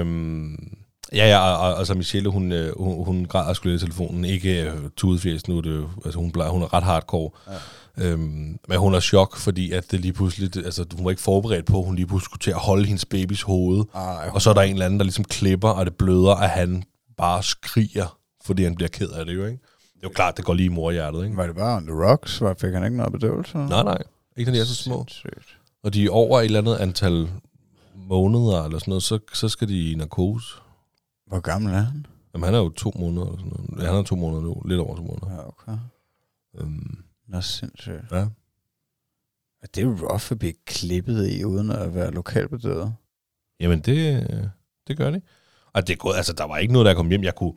Øhm, ja, ja, og, og, og så Michelle, hun, øh, hun, hun græder skulle i telefonen. Ikke øh, tudefjæs nu, det altså hun, hun er ret hardcore. Ja. Øhm, men hun er chok, fordi at det lige pludselig, det, altså hun var ikke forberedt på, at hun lige pludselig skulle til at holde hendes babys hoved. Ej, Og så er der en eller anden, der ligesom klipper, og det bløder, at han bare skriger, fordi han bliver ked af det jo, ikke? Det er jo klart, det går lige i morhjertet, ikke? Var det bare on the rocks? Var, fik han ikke noget bedøvelse? Nej, nej. Ikke når de er så små. Sindssygt. Og de er over et eller andet antal måneder eller sådan noget, så, så skal de i narkose. Hvor gammel er han? Jamen, han er jo to måneder eller sådan noget. Han er to måneder nu. Lidt over to måneder. Ja, okay. Øhm, Nå, sindssygt. ja. Og det er jo rough at blive klippet i, uden at være lokalbedøvet. Jamen, det, det gør de. Og det er gået, altså, der var ikke noget, der kom hjem. Jeg kunne,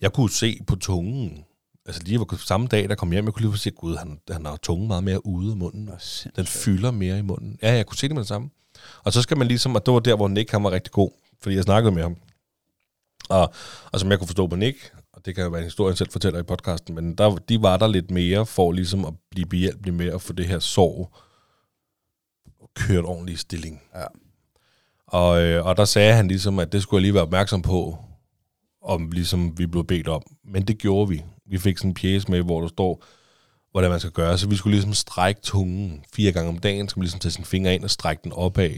jeg kunne se på tungen. Altså, lige var samme dag, der kom hjem, jeg kunne lige se, gud, han, han har tungen meget mere ude af munden. Nå, Den fylder mere i munden. Ja, jeg kunne se det med det samme. Og så skal man ligesom, og det var der, hvor Nick han var rigtig god, fordi jeg snakkede med ham. Og, og som jeg kunne forstå på Nick, og det kan jo være en historie, han selv fortæller i podcasten, men der, de var der lidt mere for ligesom at blive behjælpelige med at få det her sorg kørt ordentligt i stilling. Ja. Og, øh, og der sagde han ligesom, at det skulle jeg lige være opmærksom på, om ligesom vi blev bedt om. Men det gjorde vi. Vi fik sådan en pjæse med, hvor der står, hvordan man skal gøre. Så vi skulle ligesom strække tungen fire gange om dagen, så man ligesom tage sin finger ind og strække den opad,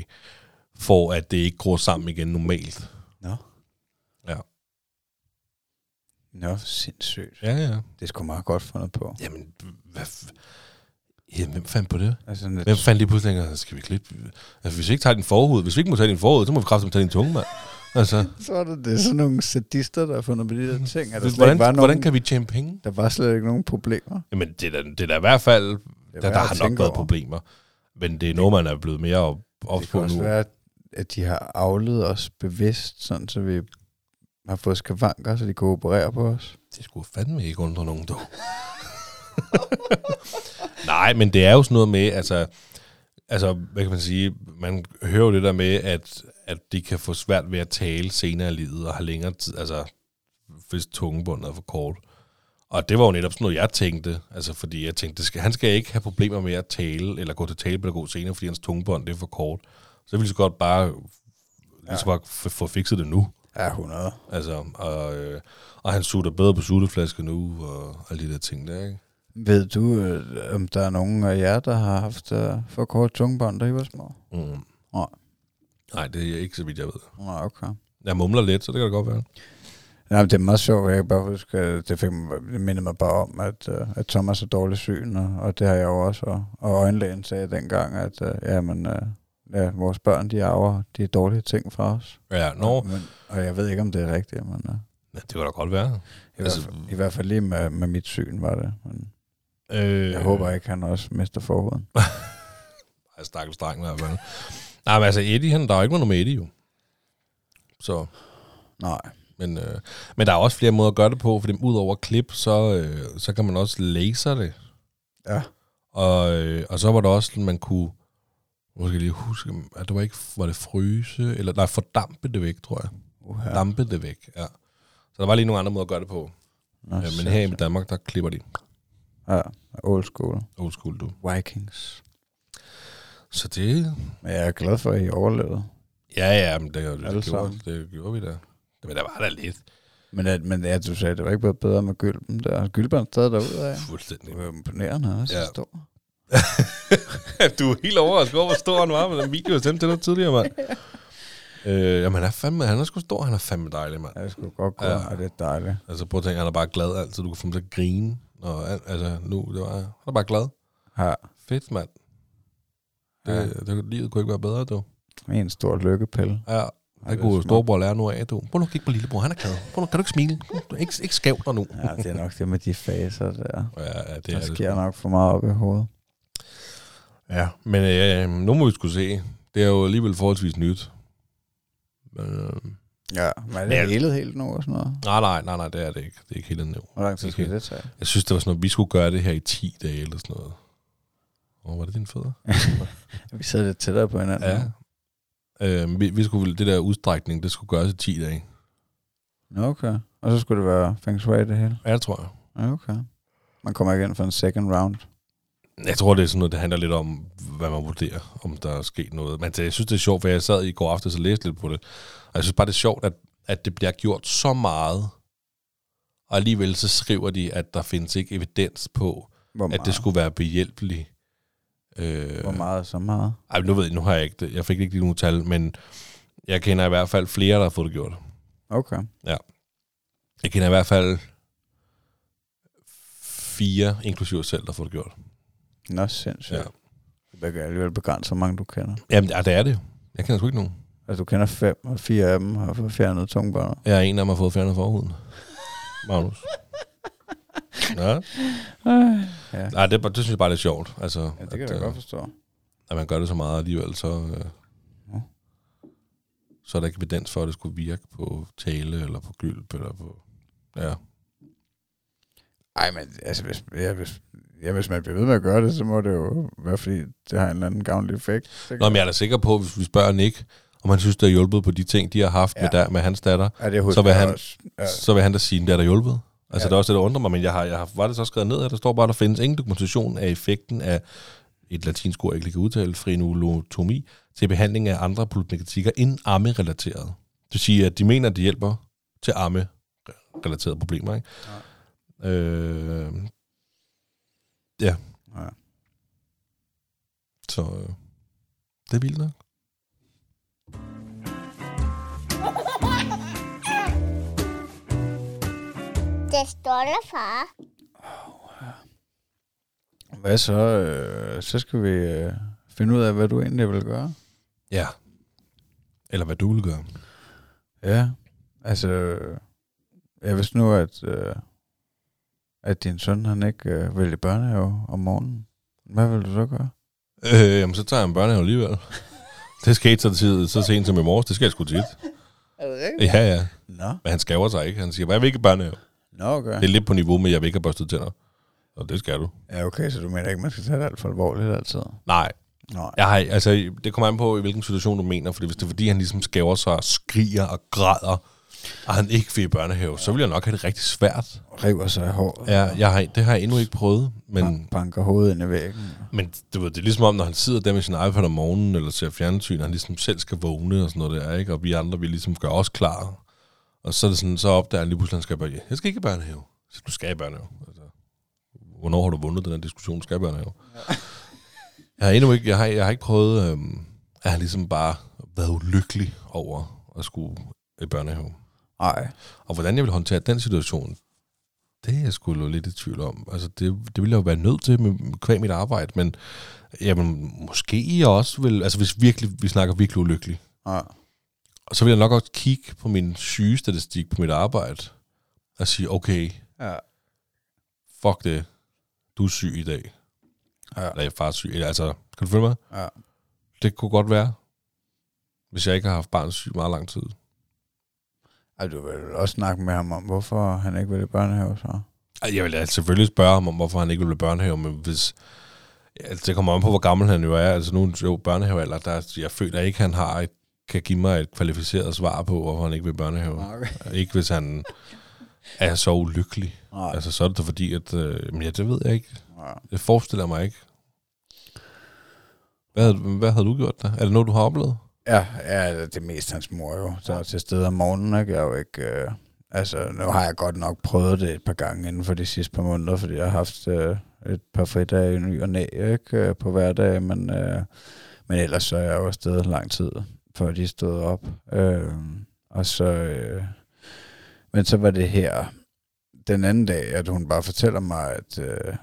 for at det ikke gror sammen igen normalt. Nå. Ja. Nå, sindssygt. Ja, ja. Det er sgu meget godt fundet på. Jamen, hvad, f- Ja, hvem fandt på det? Altså, sådan lidt, Hvem fandt lige pludselig, at skal vi klippe? Altså, hvis vi ikke tager din forhud, hvis vi ikke må tage din forhud, så må vi kraftigt tage din tunge, mand. Altså, [laughs] så er det, det er sådan nogle sadister, der har fundet på de der ting. At der, hvordan, nogen, hvordan kan vi tjene penge? der var slet ikke nogen problemer. Jamen, det er det er da i hvert fald, der, er der har nok været over. problemer. Men det er noget, man er blevet mere op, op Det kan på også nu. være, at de har afledet os bevidst, sådan så vi har fået skavanker, så de kan operere på os. Det skulle fandme ikke undre nogen, dog. [laughs] Nej, men det er jo sådan noget med, altså, altså, hvad kan man sige, man hører jo det der med, at, at de kan få svært ved at tale senere i livet, og have længere tid, altså, hvis tungebåndet er for kort. Og det var jo netop sådan noget, jeg tænkte, altså, fordi jeg tænkte, skal, han skal ikke have problemer med at tale, eller gå til talepædagog senere, fordi hans tungebånd det er for kort. Så ville så godt bare, lige så få få fikset det nu. Ja, 100. Altså, og, øh, og han sutter bedre på sutteflaske nu, og alle de der ting der, ikke? Ved du, øh, om der er nogen af jer, der har haft øh, for kort tungebånd, da I var små? Mm. Nej. Nej, det er ikke så vidt, jeg ved. Nej, okay. Jeg mumler lidt, så det kan det godt være. Ja, men det er meget sjovt. Jeg kan bare huske, at det, fik, det mindede mig bare om, at, øh, at Thomas har dårlig syn, og, og det har jeg jo også. Og, og øjenlægen sagde dengang, at øh, jamen, øh, ja, vores børn, de arver de dårlige ting fra os. Ja, nå, Men, og jeg ved ikke, om det er rigtigt, men øh, ja, det kan da godt være. i, Altså- hvert fald, i hvert fald lige med, med mit syn var det. Men Øh, jeg håber ikke, han også mister forhuden. [laughs] Jeg stakkels dreng i hvert fald. Nej, men altså Eddie, han, der er jo ikke noget med Eddie jo. Så, Nej. men, øh, men der er også flere måder at gøre det på, fordi ud over klip, så, øh, så kan man også laser det. Ja. Og, øh, og så var der også, man kunne, nu skal jeg lige huske, at det var ikke, var det fryse, eller nej, fordampe det væk, tror jeg. Uh, Ja. Dampe det væk, ja. Så der var lige nogle andre måder at gøre det på. Nå, Ja, men her i Danmark, der klipper de Ja, old school. old school, du. Vikings. Så det, Men jeg er glad for, at I overlevede. ja, ja, men det, det, det, gjorde, det gjorde vi da. Men der var der lidt Men, at, men ja, du sagde, det var ikke blevet bedre med gylpen der. Gylpen er stadig derude af. fuldstændig. Det var imponerende, han er så Ja. ja. stor. [laughs] [laughs] du er helt overrasket over, hvor stor han var med den video, jeg sendte til dig tidligere, mand. øh, jamen, han er fandme, han er sgu stor, han er fandme dejlig, mand. Ja, det skulle godt gå, Ja. og det er dejligt. Altså, prøv at tænke, han er bare glad altid, du kan få ham til at grine. Og, al- altså, nu, det var, han er bare glad. Ja, Fedt, mand. Det, Ja. det, livet kunne ikke være bedre, du. en stor lykkepille. Ja, det det kunne storebror lære nu af, du. Prøv nu at kigge på lillebror, han er glad. Prøv nu, kan du ikke smile? Du er ikke, ikke skæv dig nu. Ja, det er nok det med de faser der. Ja, ja, det Der er det. sker nok for meget op i hovedet. Ja, men øh, nu må vi skulle se. Det er jo alligevel forholdsvis nyt. Men, øh, Ja, men er det Ja. helet helt nu og sådan noget? nej, nej, nej, nej, det er det ikke. Det er ikke helt endnu. Hvor lang tid skal det tage? Jeg synes, det var sådan noget, vi skulle gøre det her i 10 dage eller sådan noget. Åh, var det dine fødder? [laughs] Vi sidder lidt tættere på hinanden. Ja. Øh, vi, vi skulle det der udstrækning, det skulle gøres i 10 dage. Okay. Og så skulle det være feng shui det hele? Ja, det tror jeg. Okay. Man kommer ind for en second round. Jeg tror, det er sådan noget, det handler lidt om, hvad man vurderer, om der er sket noget. Men det, jeg synes, det er sjovt, for jeg sad i går aftes og læste lidt på det. Og jeg synes bare, det er sjovt, at, at det bliver gjort så meget, og alligevel så skriver de, at der findes ikke evidens på, at det skulle være behjælpeligt. Øh, Hvor meget så meget? Ej, nu ved jeg, nu har jeg ikke det. Jeg fik ikke lige nogen tal, men jeg kender i hvert fald flere, der har fået det gjort. Okay. Jeg kender i hvert fald fire, inklusive selv, der har fået det gjort. Nå, sindssygt. Ja. Det kan alligevel begrænse, hvor mange du kender. Jamen, ja, det er det. Jeg kender sgu ikke nogen. Altså, du kender fem, og fire af dem har fået fjernet tungbåndet. Jeg er en af dem, har fået fjernet forhuden. Magnus. Ja. Ja. Nej, det, er det synes jeg bare er lidt sjovt. Altså, Ja, det kan at, jeg øh, godt forstå. At man gør det så meget alligevel, så, øh, Ja. så er der ikke evidens for, at det skulle virke på tale, eller på gylp, eller på... Ja. Ej, men altså, hvis, ja, hvis, ja, hvis man bliver ved med at gøre det, så må det jo være, fordi det har en eller anden gavnlig effekt. Nå, men jeg er da sikker på, hvis vi spørger Nick, om han synes, det har hjulpet på de ting, de har haft ja. med, der, med hans datter, ja, det så vil han- Også. Ja, så vil han da sige, at det er der hjulpet. Altså. Ja. det er også det, der undrer mig, men jeg har, jeg har, var det så skrevet ned, at der står bare, at der findes ingen dokumentation af effekten af et latinsk ord, jeg ikke kan udtale, frenulotomi, til behandling af andre problematikker end amme-relateret. Det vil sige, at de mener, at det hjælper til amme-relaterede problemer. Ikke? Ja. Øh, ja, ja. så øh, det er vildt nok. [laughs] Det står der, far. Hvad så? Øh, så skal vi øh, finde ud af, hvad du egentlig vil gøre. Ja. Eller hvad du vil gøre. Ja, altså, jeg vidste nu, at, øh, at din søn, han ikke øh, vil i børnehave om morgenen. Hvad vil du så gøre? Øh, jamen, så tager jeg en børnehave alligevel. [laughs] det skete så, tid, så sent som i morges. Det skal jeg sgu tit. Er det rigtigt? Ja, ja. Nå, Men han skaver sig ikke. Han siger, hvad jeg vil ikke i børnehave. nå okay. Det er lidt på niveau med, at jeg vil ikke have børstet tænder. Og det skal du. Ja, okay, så du mener ikke, man skal tage det alt for alvorligt altid? Nej, Nej. jeg har, altså, det kommer an på, i hvilken situation du mener. Fordi hvis det er, fordi han ligesom skæver sig og skriger og græder, og han ikke vil i børnehave, så vil jeg nok have det rigtig svært. River sig i håret. Ja, jeg har, det har jeg endnu ikke prøvet. Men, banker hovedet ind i væggen. men du ved, det er ligesom om, når han sidder der med sin iPad om morgenen, eller ser fjernsyn, og han ligesom selv skal vågne og sådan noget der, ikke? Og vi andre, vi ligesom gør os klar. Og så er det sådan, så opdager han lige pludselig, at han skal jeg skal ikke i børnehave. Så du skal i børnehave. Altså, hvornår har du vundet den her diskussion, du skal i børnehave? Jeg har endnu ikke, jeg har, jeg har ikke prøvet, øhm, at han ligesom bare været ulykkelig over at skulle i børnehave. Nej. Og hvordan jeg vil håndtere den situation, det er jeg sgu lidt i tvivl om. Altså, det, det vil jeg jo være nødt til med kvæg mit arbejde, men jamen, måske jeg også vil, altså hvis virkelig, vi snakker virkelig ulykkelig, Nej. og så vil jeg nok også kigge på min sygestatistik på mit arbejde, og sige, okay, Ja. fuck det, du er syg i dag. Ja. Eller jeg er far syg. Altså, kan du følge mig? Ja. Det kunne godt være, hvis jeg ikke har haft barn syg meget lang tid. Ej, du vil også snakke med ham om, hvorfor han ikke vil i børnehave så. Jeg vil da selvfølgelig spørge ham om, hvorfor han ikke vil i børnehave, men hvis... Altså, det kommer an på, hvor gammel han jo er. Altså nu er jo børnehavealder, der, jeg føler ikke, han har et, kan give mig et kvalificeret svar på, hvorfor han ikke vil børnehave. Okay. Ikke hvis han er så ulykkelig. Nej. Altså så er det da fordi, at... Øh, men ja, det ved jeg ikke. Ja. Det forestiller jeg mig ikke. Hvad, hvad havde du gjort der? Er det noget, du har oplevet? Ja, ja, det er mest hans mor jo, Så ja. til stede om morgenen, ikke? Jeg er jo ikke... Øh, altså, nu har jeg godt nok prøvet det et par gange inden for de sidste par måneder, fordi jeg har haft øh, et par fridage i ny og næ, ikke? Øh, på hverdag, men, øh, men ellers så er jeg jo afsted lang tid, før de stod op. Øh, og så... Øh, men så var det her den anden dag, at hun bare fortæller mig, at, øh,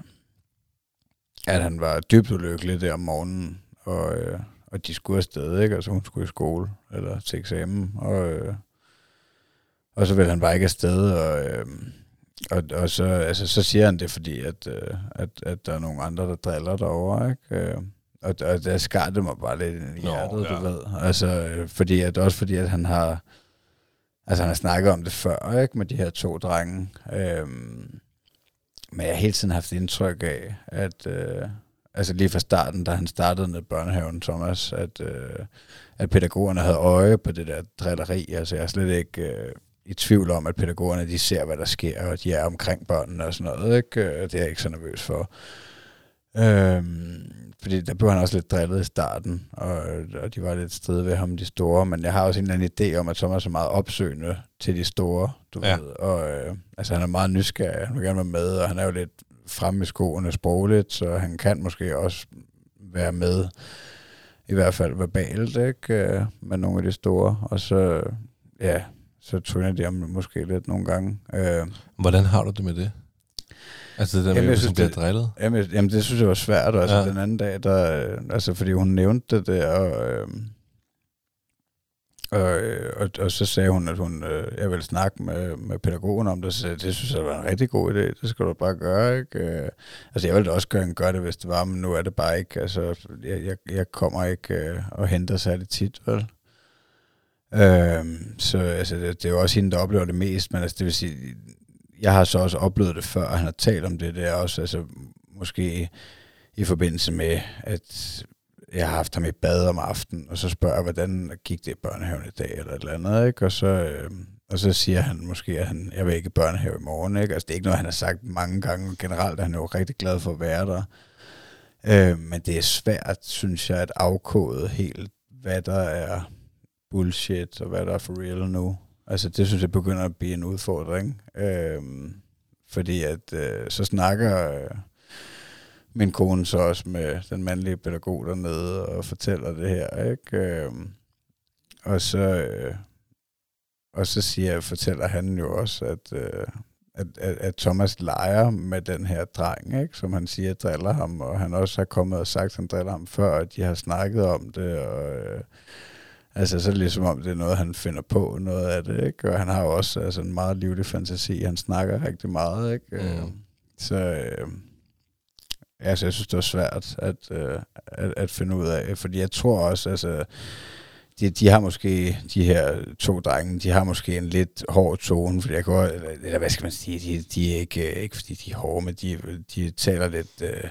at han var dybt ulykkelig der om morgenen, og... Øh, og de skulle afsted, ikke? Altså hun skulle i skole, eller til eksamen, og, øh, og så vil han bare ikke afsted, og, øh, og, og så, altså, så siger han det, fordi at, øh, at, at der er nogle andre, der driller derovre, ikke? Øh, og, og der skar det mig bare lidt i Nå, hjertet, ja. du ved. Altså, øh, fordi at, også fordi, at han har, altså han har snakket om det før, ikke? Med de her to drenge. Øh, men jeg har hele tiden haft indtryk af, at, øh, altså lige fra starten, da han startede med børnehaven, Thomas, at, øh, at pædagogerne havde øje på det der drilleri. Altså jeg er slet ikke øh, i tvivl om, at pædagogerne de ser, hvad der sker, og de er omkring børnene og sådan noget. Ikke? Øh, Det er jeg ikke så nervøs for. Øhm, fordi der blev han også lidt drillet i starten, og, og de var lidt stride ved ham, de store. Men jeg har også en eller anden idé om, at Thomas er meget opsøgende til de store, du Ja. ved. Og øh, altså han er meget nysgerrig, han vil gerne være med, og han er jo lidt fremme i skoene sprogligt, så han kan måske også være med, i hvert fald verbalt, ikke? øh, med nogle af de store. Og så, ja, så tryner de om måske lidt nogle gange. Øh, Hvordan har du det med det? Altså det der Jamen, med, hvis synes, bliver det- drillet? Jamen, jamen, det synes jeg var svært også Ja. ja. den anden dag, der, øh, altså fordi hun nævnte det der, og, øh, og, øh, og, og så sagde hun, at hun, øh, jeg ville snakke med, med pædagogen om det, så sagde det synes jeg var en rigtig god idé, det skal du bare gøre, ikke? Øh, altså jeg ville da også gerne gøre det, hvis det var, men nu er det bare ikke, altså jeg, jeg, jeg kommer ikke øh, og henter særlig tit, vel? Øh, så altså, det, det er jo også hende, der oplever det mest, men altså, det vil sige, jeg har så også oplevet det før, og han har talt om det der også, altså måske i forbindelse med, at jeg har haft ham i bad om aftenen, og så spørger jeg, hvordan gik det i børnehaven i dag, eller et eller andet, ikke? Og så, øh, og så siger han måske, at han, jeg vil ikke i børnehave i morgen, ikke? Altså det er ikke noget, han har sagt mange gange, generelt er han jo rigtig glad for at være der. Øh, men det er svært, synes jeg, at afkode helt, hvad der er bullshit, og hvad der er for real nu. Altså det synes jeg begynder at blive en udfordring. Øh, fordi at øh, så snakker øh, min kone så også med den mandlige pædagog dernede og fortæller det her, ikke? Øh, og så øh, og så siger, fortæller han jo også, at, øh, at, at, at Thomas leger med den her dreng, ikke? som han siger driller ham, og han også har kommet og sagt, at han driller ham før, at de har snakket om det, og øh, altså så er det ligesom om, det er noget, han finder på, noget af det, ikke? og han har jo også altså, en meget livlig fantasi, han snakker rigtig meget, ikke? Mm. så øh, altså, jeg synes, det var svært at, øh, at, at finde ud af, fordi jeg tror også, altså, de, de har måske, de her to drenge, de har måske en lidt hård tone, fordi jeg går, eller, eller hvad skal man sige, de, de er ikke, øh, ikke fordi de er hårde, men de, de taler lidt, øh,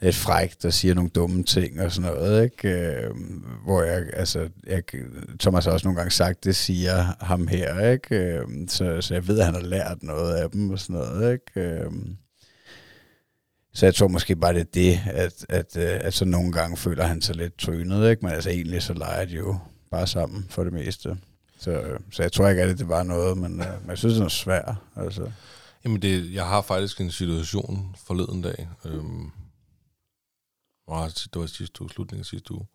lidt frækt og siger nogle dumme ting og sådan noget, ikke? Øh, hvor jeg, altså, jeg, Thomas har også nogle gange sagt, det siger ham her, ikke? Øh, så, så jeg ved, at han har lært noget af dem og sådan noget, ikke? Så jeg tror måske bare, det er det, at, at, øh, at, at så nogle gange føler han sig lidt trynet, ikke? Men altså egentlig så leger de jo bare sammen for det meste. Så, øh, så jeg tror ikke, at det var noget, men, øh, men jeg synes, det er svært. Altså. Jamen, det, jeg har faktisk en situation forleden dag. Øhm, det var sidste uge, slutningen af sidste uge.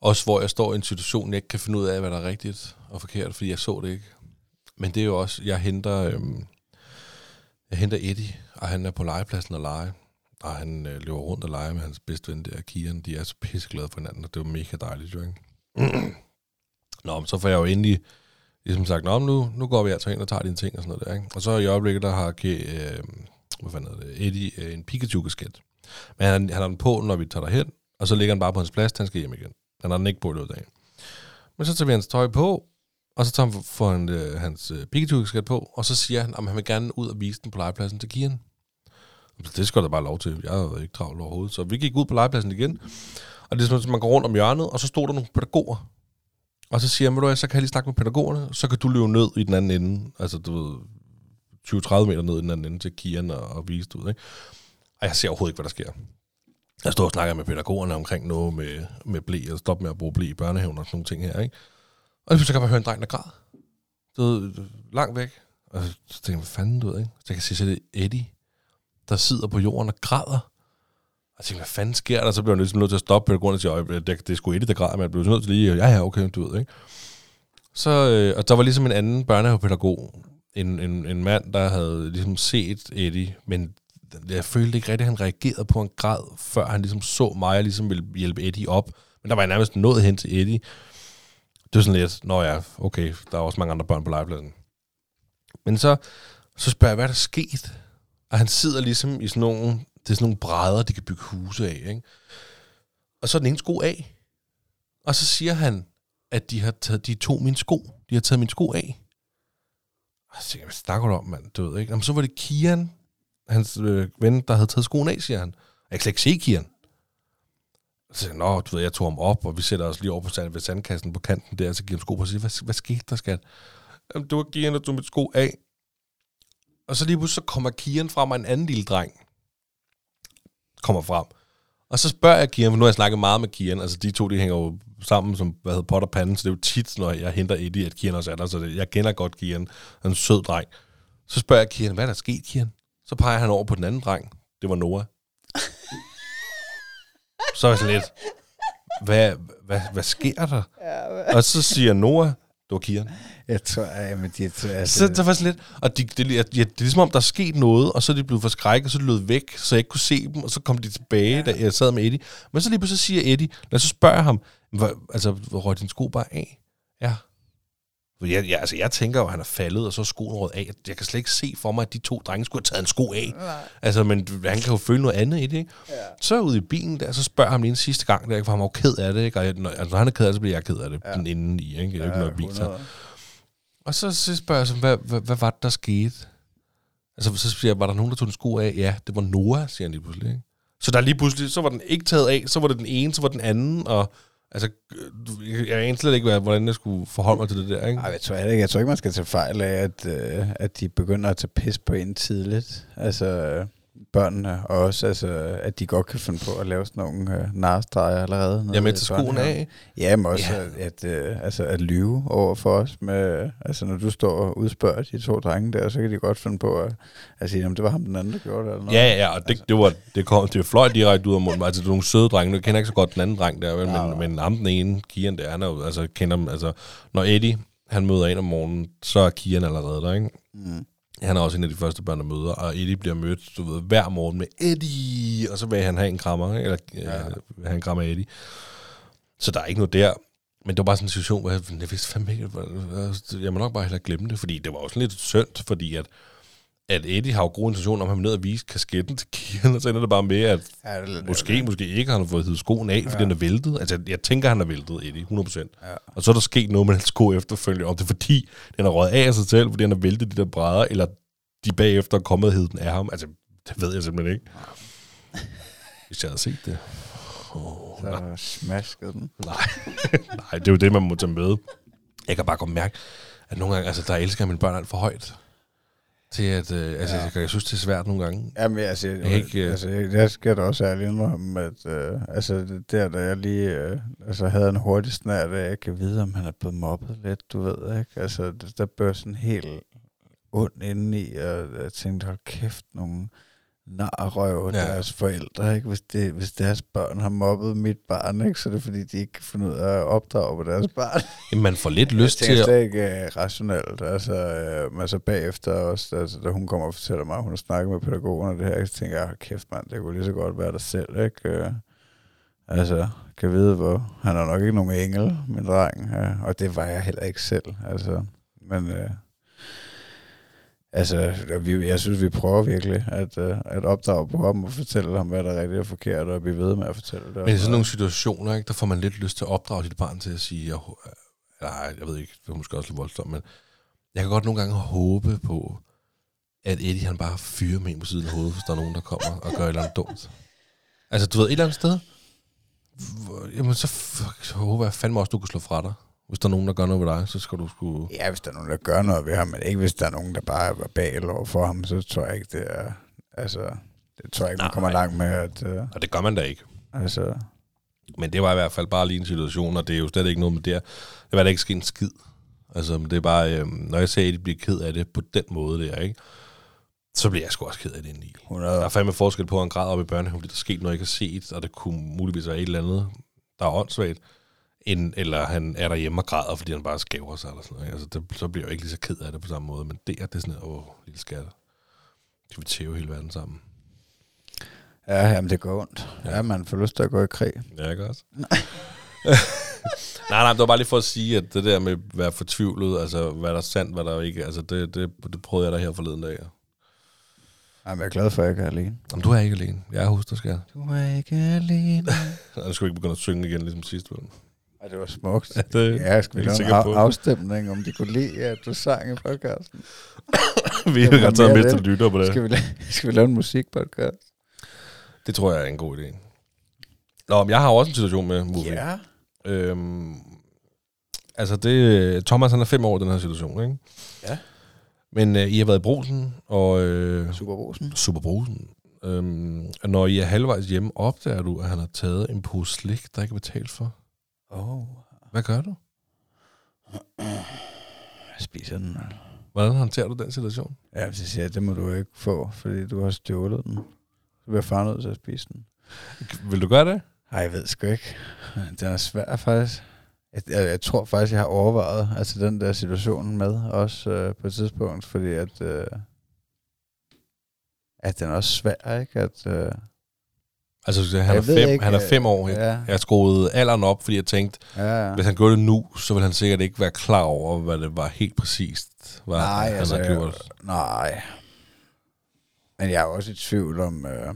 Også hvor jeg står i en situation, jeg ikke kan finde ud af, hvad der er rigtigt og forkert, fordi jeg så det ikke. Men det er jo også, jeg henter, øhm, jeg henter Eddie, og han er på legepladsen og lege. Og han øh, løber rundt og leger med hans bedste ven der, Kian. De er så pisseglade for hinanden, og det var mega dejligt, jo ikke? [clears throat] Nå, men så får jeg jo endelig ligesom sagt, Nå, nu, nu går vi altså ind og tager dine ting og sådan noget der, ikke? Og så i øjeblikket, der har øh, hvad fanden er det, Eddie øh, en Pikachu-kasket. Men han, han har den på, når vi tager derhen, og så ligger han bare på hans plads, han skal hjem igen. Han har den ikke på i løbet af dagen. Men så tager vi hans tøj på, og så tager han, får han øh, hans øh, Pikachu-kasket på, og så siger han, at han vil gerne ud og vise den på legepladsen til Kian. Det skal der bare lov til. Jeg havde ikke travlt overhovedet. Så vi gik ud på legepladsen igen. Og det er sådan, at man går rundt om hjørnet, og så stod der nogle pædagoger. Og så siger jeg, du så kan jeg lige snakke med pædagogerne, så kan du løbe ned i den anden ende. Altså, du ved, 20-30 meter ned i den anden ende til Kian og, og vise det ud. Ikke? Og jeg ser overhovedet ikke, hvad der sker. Jeg står og snakker med pædagogerne omkring noget med, med blæ, og stop med at bruge blæ i børnehaven og sådan nogle ting her. Ikke? Og så kan man høre en dreng, der græd. Du ved, langt væk. Og så tænker jeg, hvad fanden du ved, ikke? Så jeg kan se, så det er Eddie, der sidder på jorden og græder. Og jeg tænkte, hvad fanden sker der? Så bliver jeg ligesom nødt til at stoppe pædagogen og sige, det, det er sgu Eddie, der græder, men jeg blev nødt til lige, ja, ja, okay, du ved, ikke? Så, øh, og der var ligesom en anden børnehavepædagog, en, en, en mand, der havde ligesom set Eddie, men jeg følte ikke rigtigt, at han reagerede på en grad, før han ligesom så mig og ligesom ville hjælpe Eddie op. Men der var jeg nærmest nået hen til Eddie. Det var sådan lidt, nå ja, okay, der er også mange andre børn på legepladsen. Men så, så spørger jeg, hvad er der sket? Og han sidder ligesom i sådan nogle, det er sådan nogle brædder, de kan bygge huse af, ikke? Og så er den ene sko af. Og så siger han, at de har taget, de to min sko. De har taget min sko af. Og så tænker jeg, hvad snakker du om, mand? Du ved ikke. Jamen, så var det Kian, hans øh, ven, der havde taget skoen af, siger han. Jeg kan slet ikke se Kian. Så siger jeg, nå, du ved, jeg tog ham op, og vi sætter os lige over på sand, ved sandkassen på kanten der, og så giver ham sko på og siger, hvad, hvad skete der, skat? Jamen, du har Kian, der tog mit sko af. Og så lige pludselig så kommer Kian frem, og en anden lille dreng kommer frem. Og så spørger jeg Kian, for nu har jeg snakket meget med Kian, altså de to, de hænger jo sammen som, hvad hedder, pot og pande, så det er jo tit, når jeg henter Eddie, at Kian også er der, så det, jeg kender godt Kian, han er en sød dreng. Så spørger jeg Kian, hvad er der sket, Kian? Så peger han over på den anden dreng, det var Noah. så er jeg sådan lidt, hvad, hvad, hvad sker der? Og så siger Noah, det var Kian. Jeg tror, ja, men de, altså, Så det var sådan lidt, og de, det, ja, det er ligesom om, der er sket noget, og så er de blevet forskrækket, og så er de løbet væk, så jeg ikke kunne se dem, og så kom de tilbage, ja. da jeg sad med Eddie. Men så lige pludselig siger Eddie, når jeg så spørger ham, hvor, altså, hvor røg din sko bare af? Ja. For jeg, jeg, altså, jeg tænker jo, at han er faldet, og så er skoen røget af. Jeg kan slet ikke se for mig, at de to drenge skulle have taget en sko af. Nej. Altså, men han kan jo føle noget andet i det, ikke? Ja. Så ude i bilen der, så spørger ham lige en sidste gang, der, for han var jo ked af det, ikke? Og jeg, når, altså, når han er ked af det, så bliver jeg ked af det, ja. den inden i, ikke? Det er ja, ikke noget så. Og så, så spørger jeg så, hvad, hvad, hvad var det, der skete? Altså, så siger jeg, var der nogen, der tog en sko af? Ja, det var Noah, siger han lige pludselig. Ikke? Så der lige pludselig, så var den ikke taget af, så var det den ene, så var den anden, og altså, jeg anede slet ikke, hvordan jeg skulle forholde mig til det der, ikke? Ej, jeg tror, ikke, jeg tror ikke, man skal tage fejl af, at, øh, at de begynder at tage pis på en tidligt. Altså, børnene, og også altså, at de godt kan finde på at lave sådan nogle øh, narstreger allerede. Ja, med til skoen af. Ja, men også ja. At, øh, altså, at lyve over for os. Med, altså, når du står og udspørger de to drenge der, så kan de godt finde på at, at sige, at det var ham den anden, der gjorde det. Eller noget. Ja, ja, og det, altså. det, var, det, kom, det fløj direkte ud af munden. Altså, det er nogle søde drenge. Nu kender ikke så godt den anden dreng der, vel? Ja, men, men ham den ene, Kian der, han er jo, altså, kender dem, altså, når Eddie, han møder en om morgenen, så er Kian allerede der, ikke? Mm. Han er også en af de første børn, der møder, og Eddie bliver mødt, du ved, hver morgen med Eddie, og så vil han have en krammer, eller ja. Ja. have en krammer Eddie. Så der er ikke noget der. Men det var bare sådan en situation, hvor jeg, jeg vidste fandme ikke, jeg må nok bare hellere glemme det, fordi det var også lidt synd, fordi at, at Eddie har jo gode intentioner om, at han ned og vise kasketten til Kian, og så ender det bare med, at Ja, det lidt måske, måske ikke har han fået hivet skoen af, fordi ja. den er væltet. Altså, jeg tænker, han er væltet, Eddie, 100%. Ja. Og så er der sket noget med hans sko efterfølgende, om det er fordi, den er røget af sig selv, fordi han har væltet de der brædder, eller de bagefter er kommet og den af ham. Altså, det ved jeg simpelthen ikke. [laughs] Hvis jeg havde set det. Oh, nej, Så smaskede den. [laughs] nej. nej, det er jo det, man må tage med. Jeg kan bare godt mærke, at nogle gange, altså, der elsker mine børn alt for højt. Til at, øh, altså, Ja. jeg, jeg synes, det er svært nogle gange. Jamen, altså, Jeg ikke, øh, altså, jeg- der skal da også ærligt indrømme, at øh, altså, det der, da jeg lige øh, altså, havde en hurtig snart, at jeg kan vide, om han er blevet mobbet lidt, du ved, ikke? Altså, der, bør sådan helt ondt indeni, og jeg tænkte, hold kæft, nogle narrøv Ja. deres forældre, ikke? Hvis, det, hvis deres børn har mobbet mit barn, ikke? Så er det fordi, de ikke kan finde ud af at opdrage på deres [laughs] barn. Jamen, man får lidt lyst til at... slet ikke uh, rationelt. Altså, uh, men så bagefter også, altså, da hun kommer og fortæller mig, at hun har snakket med pædagogen og det her, så tænker jeg, "Hold kæft mand, det kunne lige så godt være dig selv, ikke? Uh, altså, kan vide, hvor han er nok ikke nogen engel, min dreng, uh, og det var jeg heller ikke selv, altså, men... Uh, Altså, vi, jeg synes, vi prøver virkelig at, uh, at opdrage på ham og fortælle ham, hvad der er rigtigt og forkert, og blive ved med at fortælle det. Men i sådan nogle situationer, ikke, der får man lidt lyst til at opdrage sit barn til at sige, jeg, nej, jeg ved ikke, det er måske også lidt voldsomt, men jeg kan godt nogle gange håbe på, at Eddie han bare fyrer med en på siden af hovedet, hvis der er nogen, der kommer og gør et eller andet dumt. Altså, du ved, et eller andet sted, hvor- jamen så, så håber jeg fandme også, du kan slå fra dig. Hvis der er nogen, der gør noget ved dig, så skal du sgu... Ja, hvis der er nogen, der gør noget ved ham, men ikke hvis der er nogen, der bare er verbal over for ham, så tror jeg ikke, det er... Altså, det tror jeg ikke, man Nej. kommer langt med, at... Uh, Og det gør man da ikke. altså, Men det var i hvert fald bare lige en situation, og det er jo slet ikke noget med det her. Det var da ikke sket en skid. Altså, men det er bare, øhm, når jeg sagde, at de bliver ked af det på den måde der, ikke? Så bliver jeg sgu også ked af det indeni. 100... Der er fandme forskel på, at en grad op i børnehaven, fordi der er sket noget, jeg ikke har set, og det kunne muligvis være et eller andet, der er åndssvagt, end, eller han er derhjemme og græder, fordi han bare skæver sig, eller sådan noget. Altså, det, så bliver jeg jo ikke lige så ked af det på samme måde, men det, er- det er sådan, åh, lille skat. Skal vi tæve hele verden sammen? Ja, jamen, det går ondt. Ja. Ja, man får lyst til at gå i krig. Ja, ikke også? nej, [laughs] nej, det var bare lige for at sige, at det der med at være fortvivlet, altså hvad der er sandt, hvad der ikke, altså det, det, det prøvede jeg da her forleden dag. Jamen, jeg er glad for, at jeg ikke er alene. Jamen, du er ikke alene. Jeg er hos dig, skal Du er ikke alene. [laughs] Nu skal ikke begynde at synge igen, ligesom sidst. Vel? Ja, det var smukt. Ja, det Ja, jeg er lave en afstemning, om de kunne lide, at du sang i podcasten? [coughs] vi har taget mere med til lytter på det. Skal vi, la- skal vi lave en musikpodcast? Det tror jeg er en god idé. Nå, men jeg har også en situation med movie. Ja. Øhm, altså, det, Thomas han er fem år i den her situation, ikke? Ja. Men øh, I har været i brosen, og øh, Superbrosen. Superbrosen. Øhm, og når I er halvvejs hjemme, opdager du, at han har taget en pose slik, der ikke er betalt for. Åh. Hvad gør du? Jeg spiser den. Hvordan håndterer du den situation? Ja, så siger jeg, det må du ikke få, fordi du har stjålet den. Så bliver far nødt til at spise den. Vil du gøre det? Ej, jeg ved sgu ikke. Den er svær faktisk. Jeg, jeg, jeg tror faktisk, jeg har overvejet altså den der situation med også øh, på et tidspunkt, fordi at, øh, at den er også svær, ikke? At, øh, Altså, han, er Jeg ved fem, ikke, han er øh, fem år. ja. Jeg skruede alderen op, fordi jeg tænkte, ja, ja. hvis han gjorde det nu, så ville han sikkert ikke være klar over, hvad det var helt præcist, hvad Nej, han altså, har gjort. Nej. Men jeg er også i tvivl om... Øh,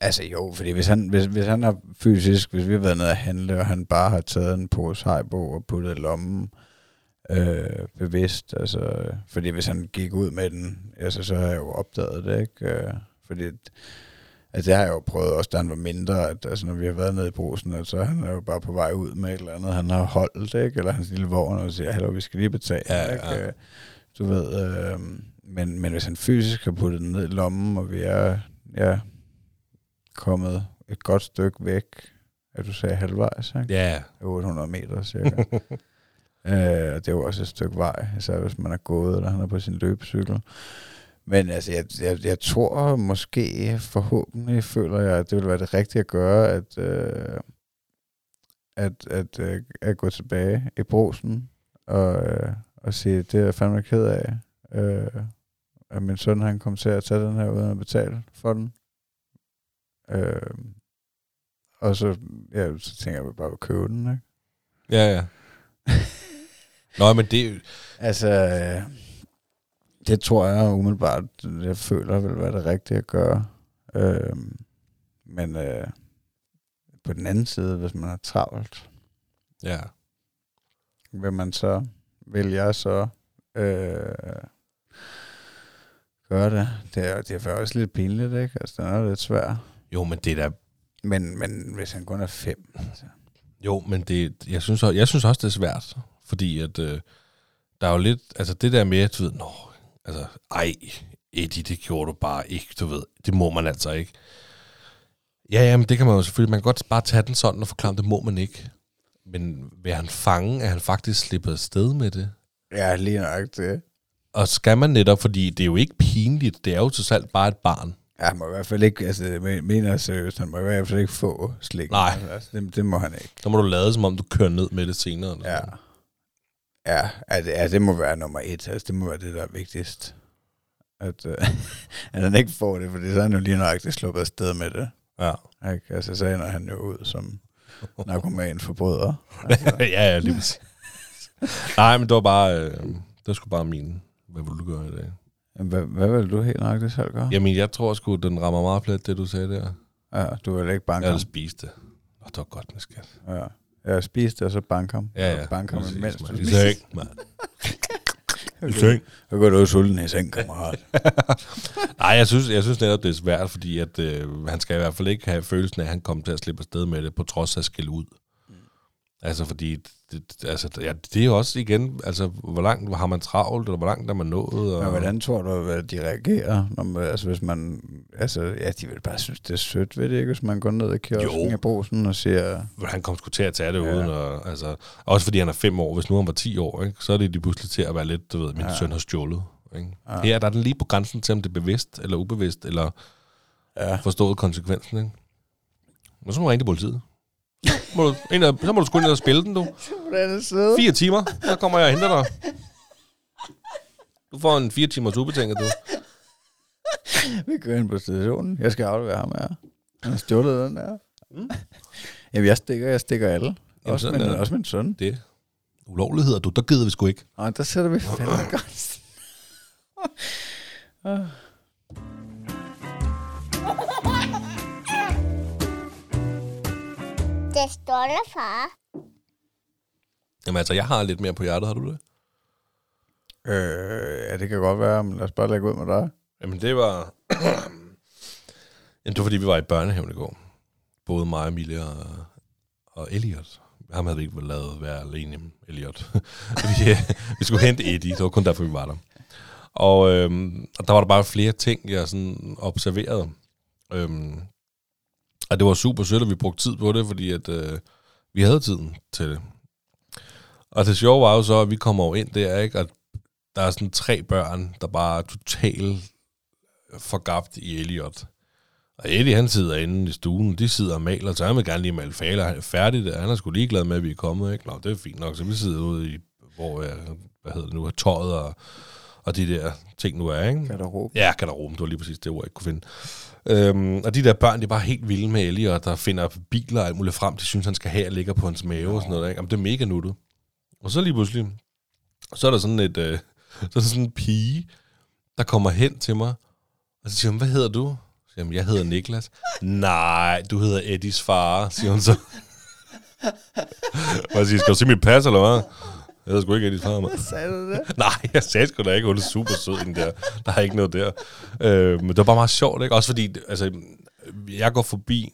altså jo, fordi hvis han, hvis, hvis han har fysisk, hvis vi har været nede at handle, og han bare har taget en pose hejbo og puttet i lommen, øh, bevidst, altså, fordi hvis han gik ud med den, altså, så har jeg jo opdaget det, ikke? Øh, fordi Altså, det har jeg jo prøvet også, da han var mindre, at altså, når vi har været nede i brusen, at så han er jo bare på vej ud med et eller andet, han har holdt, ikke? Eller hans lille vogn, og siger, hallo, vi skal lige betale, Ja, ja. ikke? Øh, Du ved, øh, men, men hvis han fysisk har puttet den ned i lommen, og vi er ja, kommet et godt stykke væk, at du sagde halvvejs, ikke? Ja, 800 meter cirka. [laughs] øh, og det er jo også et stykke vej, især hvis man er gået, eller han er på sin løbecykel. Men altså, jeg, jeg, jeg tror måske, forhåbentlig føler jeg, at det vil være det rigtige at gøre, at, øh, at, at, øh, at gå tilbage i brosen og, øh, og sige, det er jeg fandme ked af, øh, at min søn han kom til at tage den her uden at betale for den. Øh, og så, ja, så tænker jeg, at bare vil købe den, ikke? Ja, ja. [laughs] Nå, men det... Altså, øh, det tror jeg umiddelbart, jeg føler vil være det rigtige at gøre. Øh, men øh, på den anden side, hvis man er travlt, Ja. vil man så, vil jeg så øh, gøre det? Det er, det er faktisk lidt pinligt, ikke? Altså, den er lidt svær. Jo, men det er da... Men, men hvis han kun er fem, altså. Jo, men det, jeg, synes, også- jeg synes også, det er svært. Fordi at... Øh, der er jo lidt... Altså, det der med, at du ved... Nå, altså... Ej, Eddie, det gjorde du bare ikke, du ved. Det må man altså ikke. Ja, ja, men det kan man jo selvfølgelig... Man kan godt bare tage den sådan og forklare, det må man ikke. Men vil han fange, at han faktisk slipper afsted med det? Ja, lige nok det. Og skal man netop, fordi det er jo ikke pinligt, det er jo til alt bare et barn. Ja, han må i hvert fald ikke, altså, jeg mener seriøst, han må i hvert fald ikke få slik. Nej. Altså, det, det må han ikke. Så må du lade som om, du kører ned med det senere. eller Ja. sådan. Ja, det, ja, det må være nummer et. Altså, det må være det, der er vigtigst. At, øh, [laughs] at han ikke får det, fordi så er han jo lige nøjagtigt sluppet afsted med det. Ja. Ikke? Altså, så ender han jo ud som [laughs] narkoman forbryder. [laughs] ja, ja, lige præcis. Nej, men det var bare... Øh, det var sgu bare min... Hvad vil du gøre i dag? Hvad, hvad vil du helt nøjagtigt selv gøre? Jamen, jeg tror sgu, den rammer meget plet, det du sagde der. Ja, du vil ikke banke Jeg havde spist det. Åh, det var godt med skat. Ja. Jeg spiste det, og så banke ham. Ja, ja. Og banke ham, Præcis, mens mand. du I seng, mand. I seng. Så går du sulten i seng, kammerat. [laughs] Nej, jeg synes, jeg synes netop, det er svært, fordi at, øh, han skal i hvert fald ikke have følelsen af, at han kommer til at slippe afsted med det, på trods af at skille ud. Altså, fordi det, altså, ja, det er jo også igen, altså, hvor langt har man travlt, eller hvor langt er man nået? Og, Men hvordan tror du, at de reagerer, når man, altså hvis man, altså ja, de vil bare synes, det er sødt ved det, ikke? Hvis man går ned i kiosken i brosen og siger, han kom sgu til at tage det Ja. uden, og, altså, også fordi han er fem år. Hvis nu han var 10 år, ikke, så er det de pludselig til at være lidt, du ved, min Ja. søn har stjålet. Ikke? Ja. Her der er den lige på grænsen til, om det er bevidst eller ubevidst, eller ja, forstået konsekvensen. Ikke? Og så må du ringe til politiet. Må du, ind og, så må du sgu ind og spille den, du. Fire timer, så kommer jeg og henter dig. Du får en fire timers ubetinget, du. Vi kører ind på stationen. Jeg skal aflevere ham her. Han har stjålet den der. Mm. Jamen, jeg stikker, jeg stikker alle. Også, sådan min, er også min søn. Det ulovligheder, du. Der gider vi sgu ikke. Og der sætter vi fandme godt. [laughs] Det stolte far. Jamen altså, jeg har lidt mere på hjertet, har du det? øh, ja, det kan godt være, men lad os bare lægge ud med dig. Jamen, det var... Jamen, det var, fordi vi var i børnehaven i går. Både mig, Emilie og, og Elliot. Ham havde vi ikke lavet være alene, Elliot. [laughs] vi, vi skulle hente Eddie, det var kun derfor, vi var der. Og, øhm, og der var der bare flere ting, jeg sådan observerede. Øhm, og det var super sødt, at vi brugte tid på det, fordi at, øh, vi havde tiden til det. Og det sjove var jo så, at vi kommer jo ind der, ikke? Og der er sådan tre børn, der bare er totalt forgabt i Elliot. Og Eddie, han sidder inde i stuen, de sidder og maler, så han vil gerne lige male faler. Han er færdig der. Han er sgu ligeglad med, at vi er kommet, ikke? Nå, det er fint nok. Så vi sidder ude i, hvor, øh, hvad hedder det nu, tøjet og, og de der ting nu er, ikke? Garderobe. Ja, garderoben, det var lige præcis det ord, jeg ikke kunne finde. Øhm, og de der børn, de er bare helt vilde med Elliot, der finder biler og alt muligt frem, de synes, han skal have og ligger på hans mave og sådan noget. Ikke? Jamen, det er mega nuttet. Og så lige pludselig, så er der sådan et, øh, [laughs] så er der sådan en pige, der kommer hen til mig, og så siger hun, hvad hedder du? Så siger jeg, jeg hedder Niklas. Nej, du hedder Eddies far, siger hun så. [laughs] Og jeg siger, skal du se mit pas, eller hvad? Jeg hedder sgu ikke Eddies far, mand. Sagde du det? [laughs] Nej, jeg sagde sgu da ikke, hun er super sød, den der. Der er ikke noget der. Øh, men det var bare meget sjovt, ikke? Også fordi, altså, jeg går forbi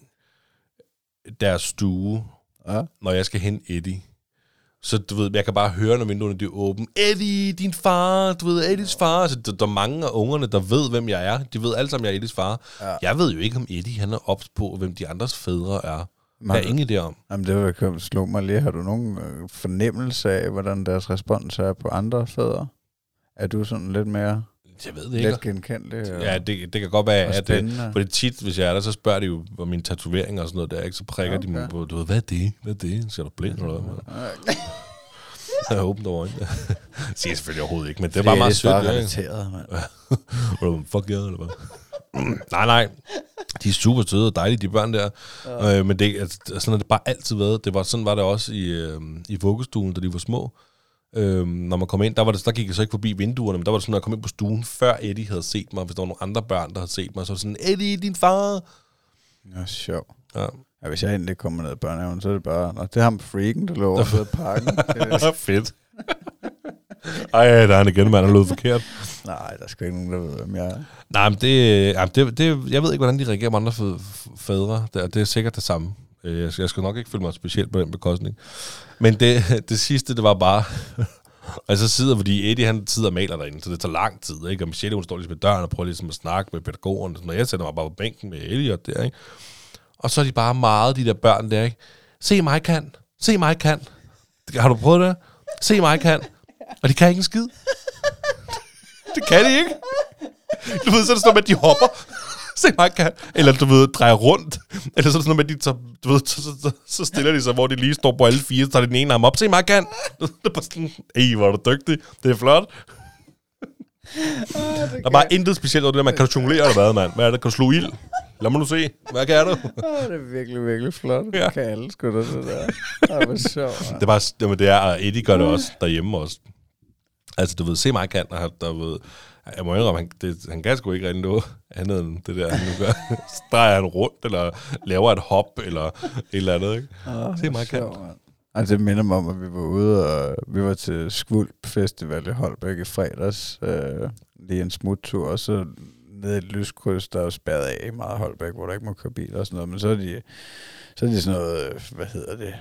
deres stue, Ja. når jeg skal hente Eddie. Så du ved, jeg kan bare høre, når vinduerne er åbne. Eddie, din far, du ved, Eddies far. Så der, der er mange af ungerne, der ved, hvem jeg er. De ved alle sammen, jeg er Eddies far. Ja. Jeg ved jo ikke, om Eddie han er ops på, hvem de andres fædre er. Men- Der er ingen idé om. Jamen, det var slog mig lige. Har du nogen øh, fornemmelse af, hvordan deres respons er på andre fædre? Er du sådan lidt mere Jeg ved det ikke. let genkendelig? Ja, det, det kan godt være, at det, spændende? For det tit, hvis jeg er der, så spørger de jo om mine tatoveringer og sådan noget der, ikke? Så prikker okay. de mig på, du ved, hvad er det? Hvad er det? Er du blind eller hvad? [laughs] åbent over øjnene. det [laughs] siger jeg selvfølgelig overhovedet ikke, men det var meget sødt. Det er ja, relateret, mand. [laughs] Fuck yeah, eller hvad? Nej, nej. De er super søde og dejlige, de børn der. Ja. Øh, men det, altså, sådan har det bare altid været. Det var, sådan var det også i, øh, i vuggestuen, da de var små. Øh, når man kom ind, der, var det, der gik jeg så ikke forbi vinduerne, men der var det sådan, når jeg kom ind på stuen, før Eddie havde set mig, hvis der var nogle andre børn, der havde set mig, så var det sådan, Eddie, din far! Ja, sjov. Ja. Ja, hvis jeg endelig kommer ned i børnehaven, så er det bare, Nå, det er ham freaken, der lå [laughs] over ved parken. [laughs] Fedt. [laughs] [laughs] Ej, der er han igen, mand, han lød forkert. Nej, der er sgu ikke nogen, der ved, hvem jeg er. Nej, men det, jamen det, det, jeg ved ikke, hvordan de reagerer med andre fæ- fædre. Det, er- det er sikkert det samme. Øh, Jeg skal, jeg skal nok ikke føle mig specielt på den bekostning. Men det, [laughs] det sidste, det var bare... [laughs] og så sidder, fordi Eddie han sidder og maler derinde, så det tager lang tid, ikke? Og Michelle, hun står ligesom ved døren og prøver ligesom at snakke med pædagogerne. Når jeg sætter mig bare på bænken med Elliot der, ikke? Og så er de bare meget, de der børn der, ikke? Se mig kan. Se mig kan. Har du prøvet det? Se mig kan. Og de kan ikke en skid. det kan de ikke. Du ved, så er det sådan at de hopper. Se mig kan. Eller du ved, drejer rundt. Eller så er det sådan at de tager, du ved, så, så, så, så, stiller de sig, hvor de lige står på alle fire, så tager de den ene arm op. Se mig kan. Det er bare sådan, ej, hvor er du dygtig. Det er flot. Der er bare intet specielt over det der, man kan jonglere eller hvad, mand? Hvad er det? Kan du slå ild? Lad mig nu se. Hvad kan du? Oh, det er virkelig, virkelig flot. Ja. Kan alle sgu da det der. Det var sjovt. Det er bare, jamen, det er, og Eddie gør det også derhjemme også. Altså, du ved, se mig kan, og der ved, jeg må indrømme, han, det, han kan sgu ikke rigtig noget andet end det der, han nu gør. [laughs] Så drejer han rundt, eller laver et hop, eller et eller andet, ikke? Oh, Se mig kan. Altså, det minder mig om, at vi var ude, og vi var til Skvulp Festival i Holbæk i fredags. Øh, lige en smuttur, og så nede i et lyskryds, der er spærret af i meget Holbæk, hvor der ikke må køre biler og sådan noget. Men så er de, så er de sådan noget, øh, hvad hedder det,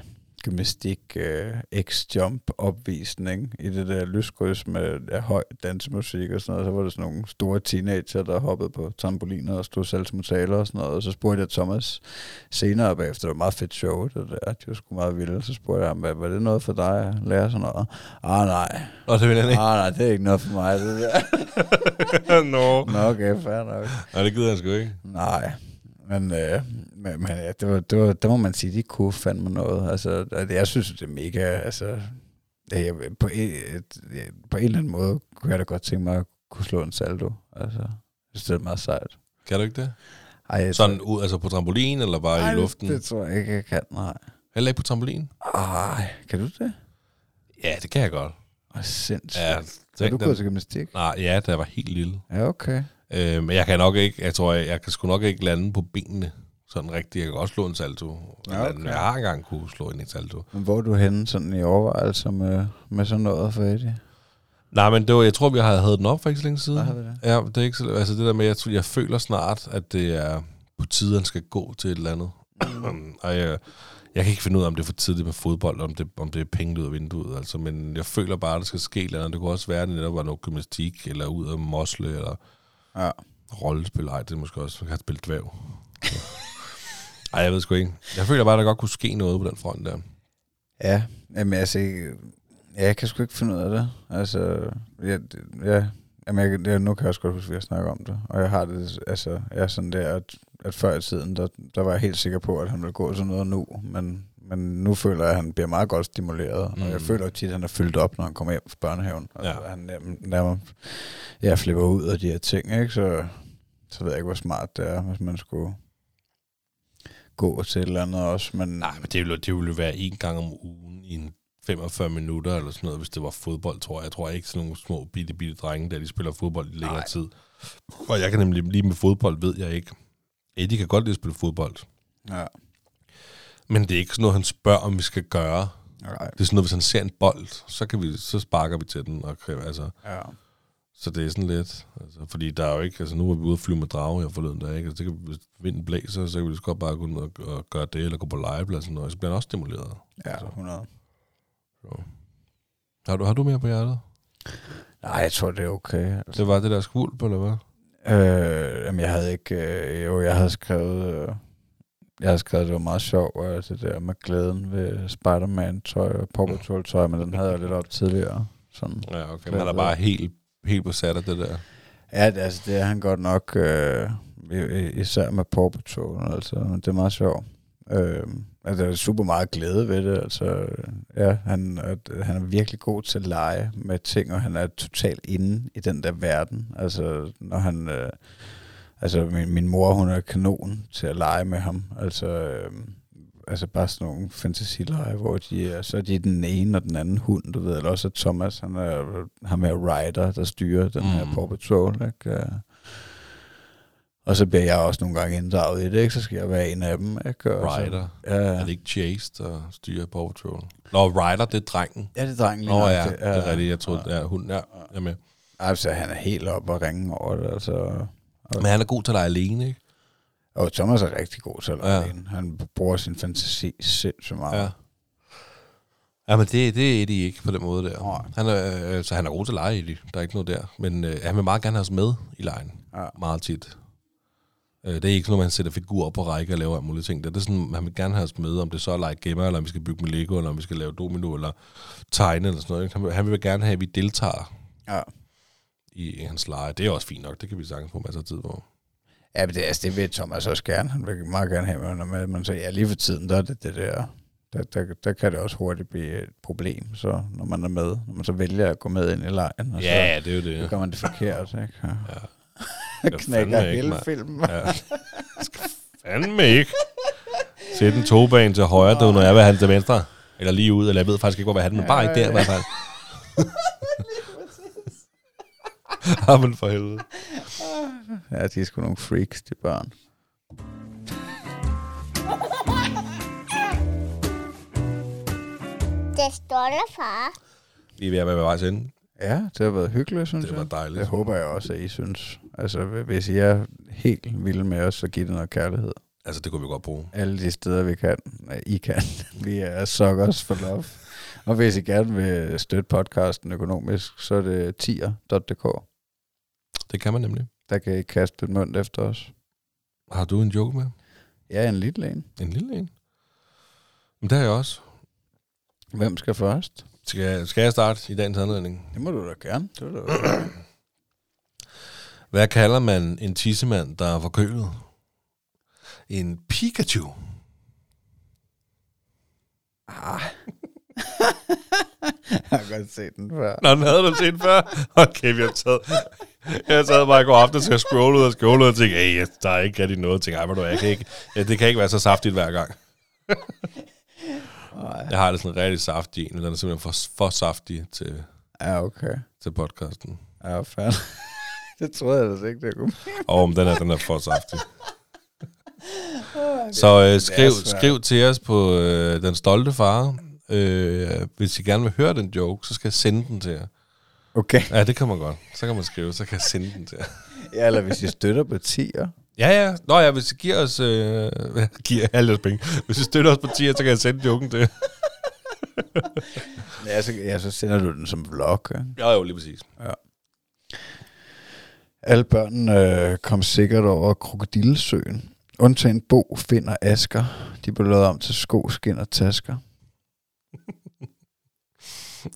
gymnastik øh, X-jump opvisning i det der lyskryds med ja, høj dansemusik og sådan noget. Så var der sådan nogle store teenager, der hoppede på trampoliner og stod salgsmutaler og sådan noget. Og så spurgte jeg Thomas senere bagefter, det var et meget fedt show, det der, de var sgu meget vilde. Så spurgte jeg ham, "Hvad- var det noget for dig at lære sådan noget? Ah, nej. Og det vil han Ah, ikke. nej, det er ikke noget for mig, det [laughs] der. [laughs] Nå. Nå, okay, fair nok. Nej, det gider han sgu ikke. Nej, men, øh, men, men ja, det, var, det, var, det må man sige, de kunne fandme noget. Altså, jeg synes, det er mega, altså, jeg, på, en, et, på en eller anden måde kunne jeg da godt tænke mig at kunne slå en saldo. Altså, det er meget sejt. Kan du ikke det? Ej, Sådan ud, altså på trampolin, eller bare Ej, i luften? Det, tror jeg ikke, jeg kan, nej. Heller ikke på trampolin? Ej, kan du det? Ja, det kan jeg godt. Åh, sindssygt. Ja, er tænk du gået til gymnastik? Nej, ja, da jeg var helt lille. Ja, okay. Øh, men jeg kan nok ikke, jeg tror, jeg, jeg kan sgu nok ikke lande på benene sådan rigtigt. Jeg kan også slå en salto. Ja, okay. Jeg har engang kunne slå en salto. Men hvor er du henne sådan i overvejelser med, med sådan noget for Eddie? Nej, men det var, jeg tror, vi har havde den op for ikke så længe siden. Vi det? Ja, det er ikke så, altså det der med, jeg, tror, jeg føler snart, at det er på tide, han skal gå til et eller andet. [clears throat] og jeg, jeg kan ikke finde ud af, om det er for tidligt med fodbold, om det, om det er penge ud af vinduet. Altså, men jeg føler bare, at der skal ske eller andet. Det kunne også være, at det netop var noget gymnastik, eller ud af mosle, eller Ja. rollespil. Ej, det er måske også, man kan spille dvæv. [laughs] Ej, jeg ved sgu ikke. Jeg føler bare, at der godt kunne ske noget på den front der. Ja, jamen altså, ja, jeg kan sgu ikke finde ud af det. Altså, ja, ja jamen, jeg, jeg, nu kan jeg også godt huske, at jeg snakker om det. Og jeg har det, altså, jeg er sådan der, at, at før i tiden, der, der var jeg helt sikker på, at han ville gå sådan noget nu. Men, men nu føler jeg, at han bliver meget godt stimuleret. Mm. Og jeg Mm. føler tit, at han er fyldt op, når han kommer hjem fra børnehaven. Altså, Ja. han nærmest ja, flipper ud af de her ting, ikke? Så, så ved jeg ikke, hvor smart det er, hvis man skulle gå til et eller andet også. Men, Nej, men det ville, det ville jo være en gang om ugen i en 45 minutter eller sådan noget, hvis det var fodbold, tror jeg. Jeg tror ikke sådan nogle små bitte, bitte drenge, der de spiller fodbold i længere Nej. tid. Og jeg kan nemlig lige med fodbold, ved jeg ikke. Eddie kan godt lide at spille fodbold. ja, Men det er ikke sådan noget, han spørger, om vi skal gøre. nej, Det er sådan noget, hvis han ser en bold, så, kan vi, så sparker vi til den. Og, kræver- altså, ja. så det er sådan lidt... Altså, fordi der er jo ikke... Altså, nu var vi ude at flyve med drage her forleden dag, ikke? Altså, det kan, hvis vinden blæser, så kan vi så godt bare gå ud og, og gøre det, eller gå på legepladsen, og så bliver han også stimuleret. Ja, 100. Så. Har du, har du mere på hjertet? Nej, jeg tror, det er okay. Altså, Det var det der skvulp, eller hvad? øh, jamen, jeg havde ikke... Øh, jo, jeg havde skrevet... Øh, jeg havde skrevet, det var meget sjovt, øh, det der med glæden ved Spider-Man-tøj og Paw Patrol-tøj, men den havde jeg lidt op tidligere. Sådan. Ja, okay. Men han er bare helt, helt besat af det der. Ja, det, altså, det er han godt nok, øh, især med Paw Patrol, altså, det er meget sjovt. Øh, Altså, der er super meget glæde ved det. Altså, ja, han, at, han er virkelig god til at lege med ting, og han er totalt inde i den der verden. Altså, når han... Øh, altså, min, min mor, hun er kanon til at lege med ham. Altså, øh, altså bare sådan nogle fantasilleje, hvor de er, så er de den ene og den anden hund, du ved, eller også er Thomas, han er ham med Ryder, der styrer den mm. her Paw Patrol, ikke? Ja. Og så bliver jeg også nogle gange inddraget i det, ikke? Så skal jeg være en af dem, ikke? Og Ryder. Så, ja, Er det ikke Chase, der styrer Paw Patrol? Nå, Ryder, det er drengen. ja, det er drengen. Nå ja, det, det er rigtigt. Jeg troede, ja, hunden, ja, jeg er med. Altså, han er helt oppe og ringe over det, altså. Men han er god til at lege alene, ikke? Og Thomas er rigtig god til at lege ja. Han bruger sin fantasi sindssygt meget. Ja. Ja, men det, det er Eddie ikke på den måde der. Nej. Han er, øh, så han er god til at lege, Eddie. Der er ikke noget der. Men øh, han vil meget gerne have os med i lejen. Ja. Meget tit. Øh, det er ikke sådan, at man sætter figurer op på række og laver alle mulige ting. Det er sådan, han vil gerne have os med, om det så er lege gemmer, eller om vi skal bygge med Lego, eller om vi skal lave domino, eller tegne, eller sådan noget. Han vil, han vil gerne have, at vi deltager ja. I hans lege. Det er også fint nok. Det kan vi sagtens få masser af tid på. Ja, men det, altså, det vil Thomas også gerne. Han vil meget gerne have mig med, men så ja, lige for tiden, der er det det der, der, der, der kan det også hurtigt blive et problem, så når man er med, når man så vælger at gå med ind i lejen, og Ja, det er jo så, så det. gør man det forkert, ikke? Ja. Ja. [laughs] Knækker ikke, hele mand. filmen. Ja. Fandme ikke. Sæt en togbane til højre, det når jeg vil have den til venstre. Eller lige ud, eller jeg ved faktisk ikke, hvor jeg vil have den, men bare ikke der i hvert fald. [laughs] Ja, [laughs] men for helvede. Ja, de er sgu nogle freaks, de børn. Det stolte far. Vi er ved at være ved vejs ende. Ja, det har været hyggeligt, synes Det jeg. var dejligt. Det håber jeg også, at I synes. Altså, hvis I er helt vilde med os, så giv det noget kærlighed. Altså, det kunne vi godt bruge. Alle de steder, vi kan. Nej, I kan. [laughs] Vi er suckers for love. Og hvis I gerne vil støtte podcasten økonomisk, så er det tier.dk. Det kan man nemlig. Der kan I kaste et mønt efter os. Har du en joke med? Ja, en lille en. En lille en? Men det har jeg også. Hvem skal først? Skal jeg, skal jeg starte i dagens anledning? Det må du da gerne. Det vil du da. [clears throat] Hvad kalder man en tissemand, der er forkølet? En Pikachu. ah. [laughs] jeg har godt set den før. Nå, den havde du set før? Okay, vi har taget... Jeg taget mig i går aften til at scrolle ud og scrolle ud og tænke, hey, der er ikke rigtig noget. Jeg tænker, ej, du, jeg kan ikke, ja, det kan ikke være så saftigt hver gang. Jeg har det sådan rigtig saftig en, den er simpelthen for, for saftig til, Ja, okay. til podcasten. Ja, fanden. [laughs] det troede jeg altså ikke, det kunne. Og om den er, den er for saftig. Så øh, skriv, skriv til os på øh, Den Stolte Far. Øh, hvis I gerne vil høre den joke, så skal jeg sende den til jer. Okay. Ja, det kan man godt. Så kan man skrive, så kan jeg sende den til. Ja, eller hvis I støtter på tier. Ja, ja. Nå ja, hvis I giver os... Øh, giver alle penge. Hvis I støtter os på tier, så kan jeg sende joken til. Ja, så, ja, så sender du den som vlog. Ja. Ja, jo, lige præcis. Alle børnene øh, kom sikkert over krokodillesøen. Undtagen Bo, Finn og Asger. De blev lavet om til sko, skin og tasker.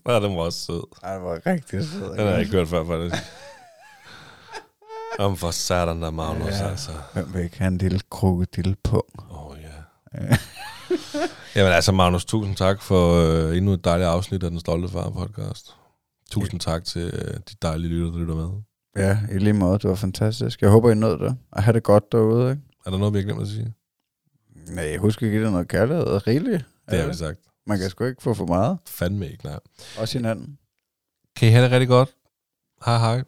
Ja, den var også sød. Ej, det var rigtig sød. Den har jeg ikke hørt før, faktisk. Om for satan der, Magnus, ja. Ja. altså. Hvem vil ikke have en lille krokodillepung? Åh, oh, ja. Jamen altså, Magnus, tusind tak for øh, endnu et dejligt afsnit af Den Stolte Far podcast. Tusind tak til øh, de dejlige lytter, der lytter med. Ja, i lige måde. Det var fantastisk. Jeg håber, I nåede det. Og have det godt derude, ikke? Er der noget, vi har glemt at sige? Nej, husk at give det noget kærlighed. Rigeligt. Det har vi sagt. Man kan sgu ikke få for meget. Fandme ikke, nej. Også hinanden. Kan I have det rigtig godt? Hej hej.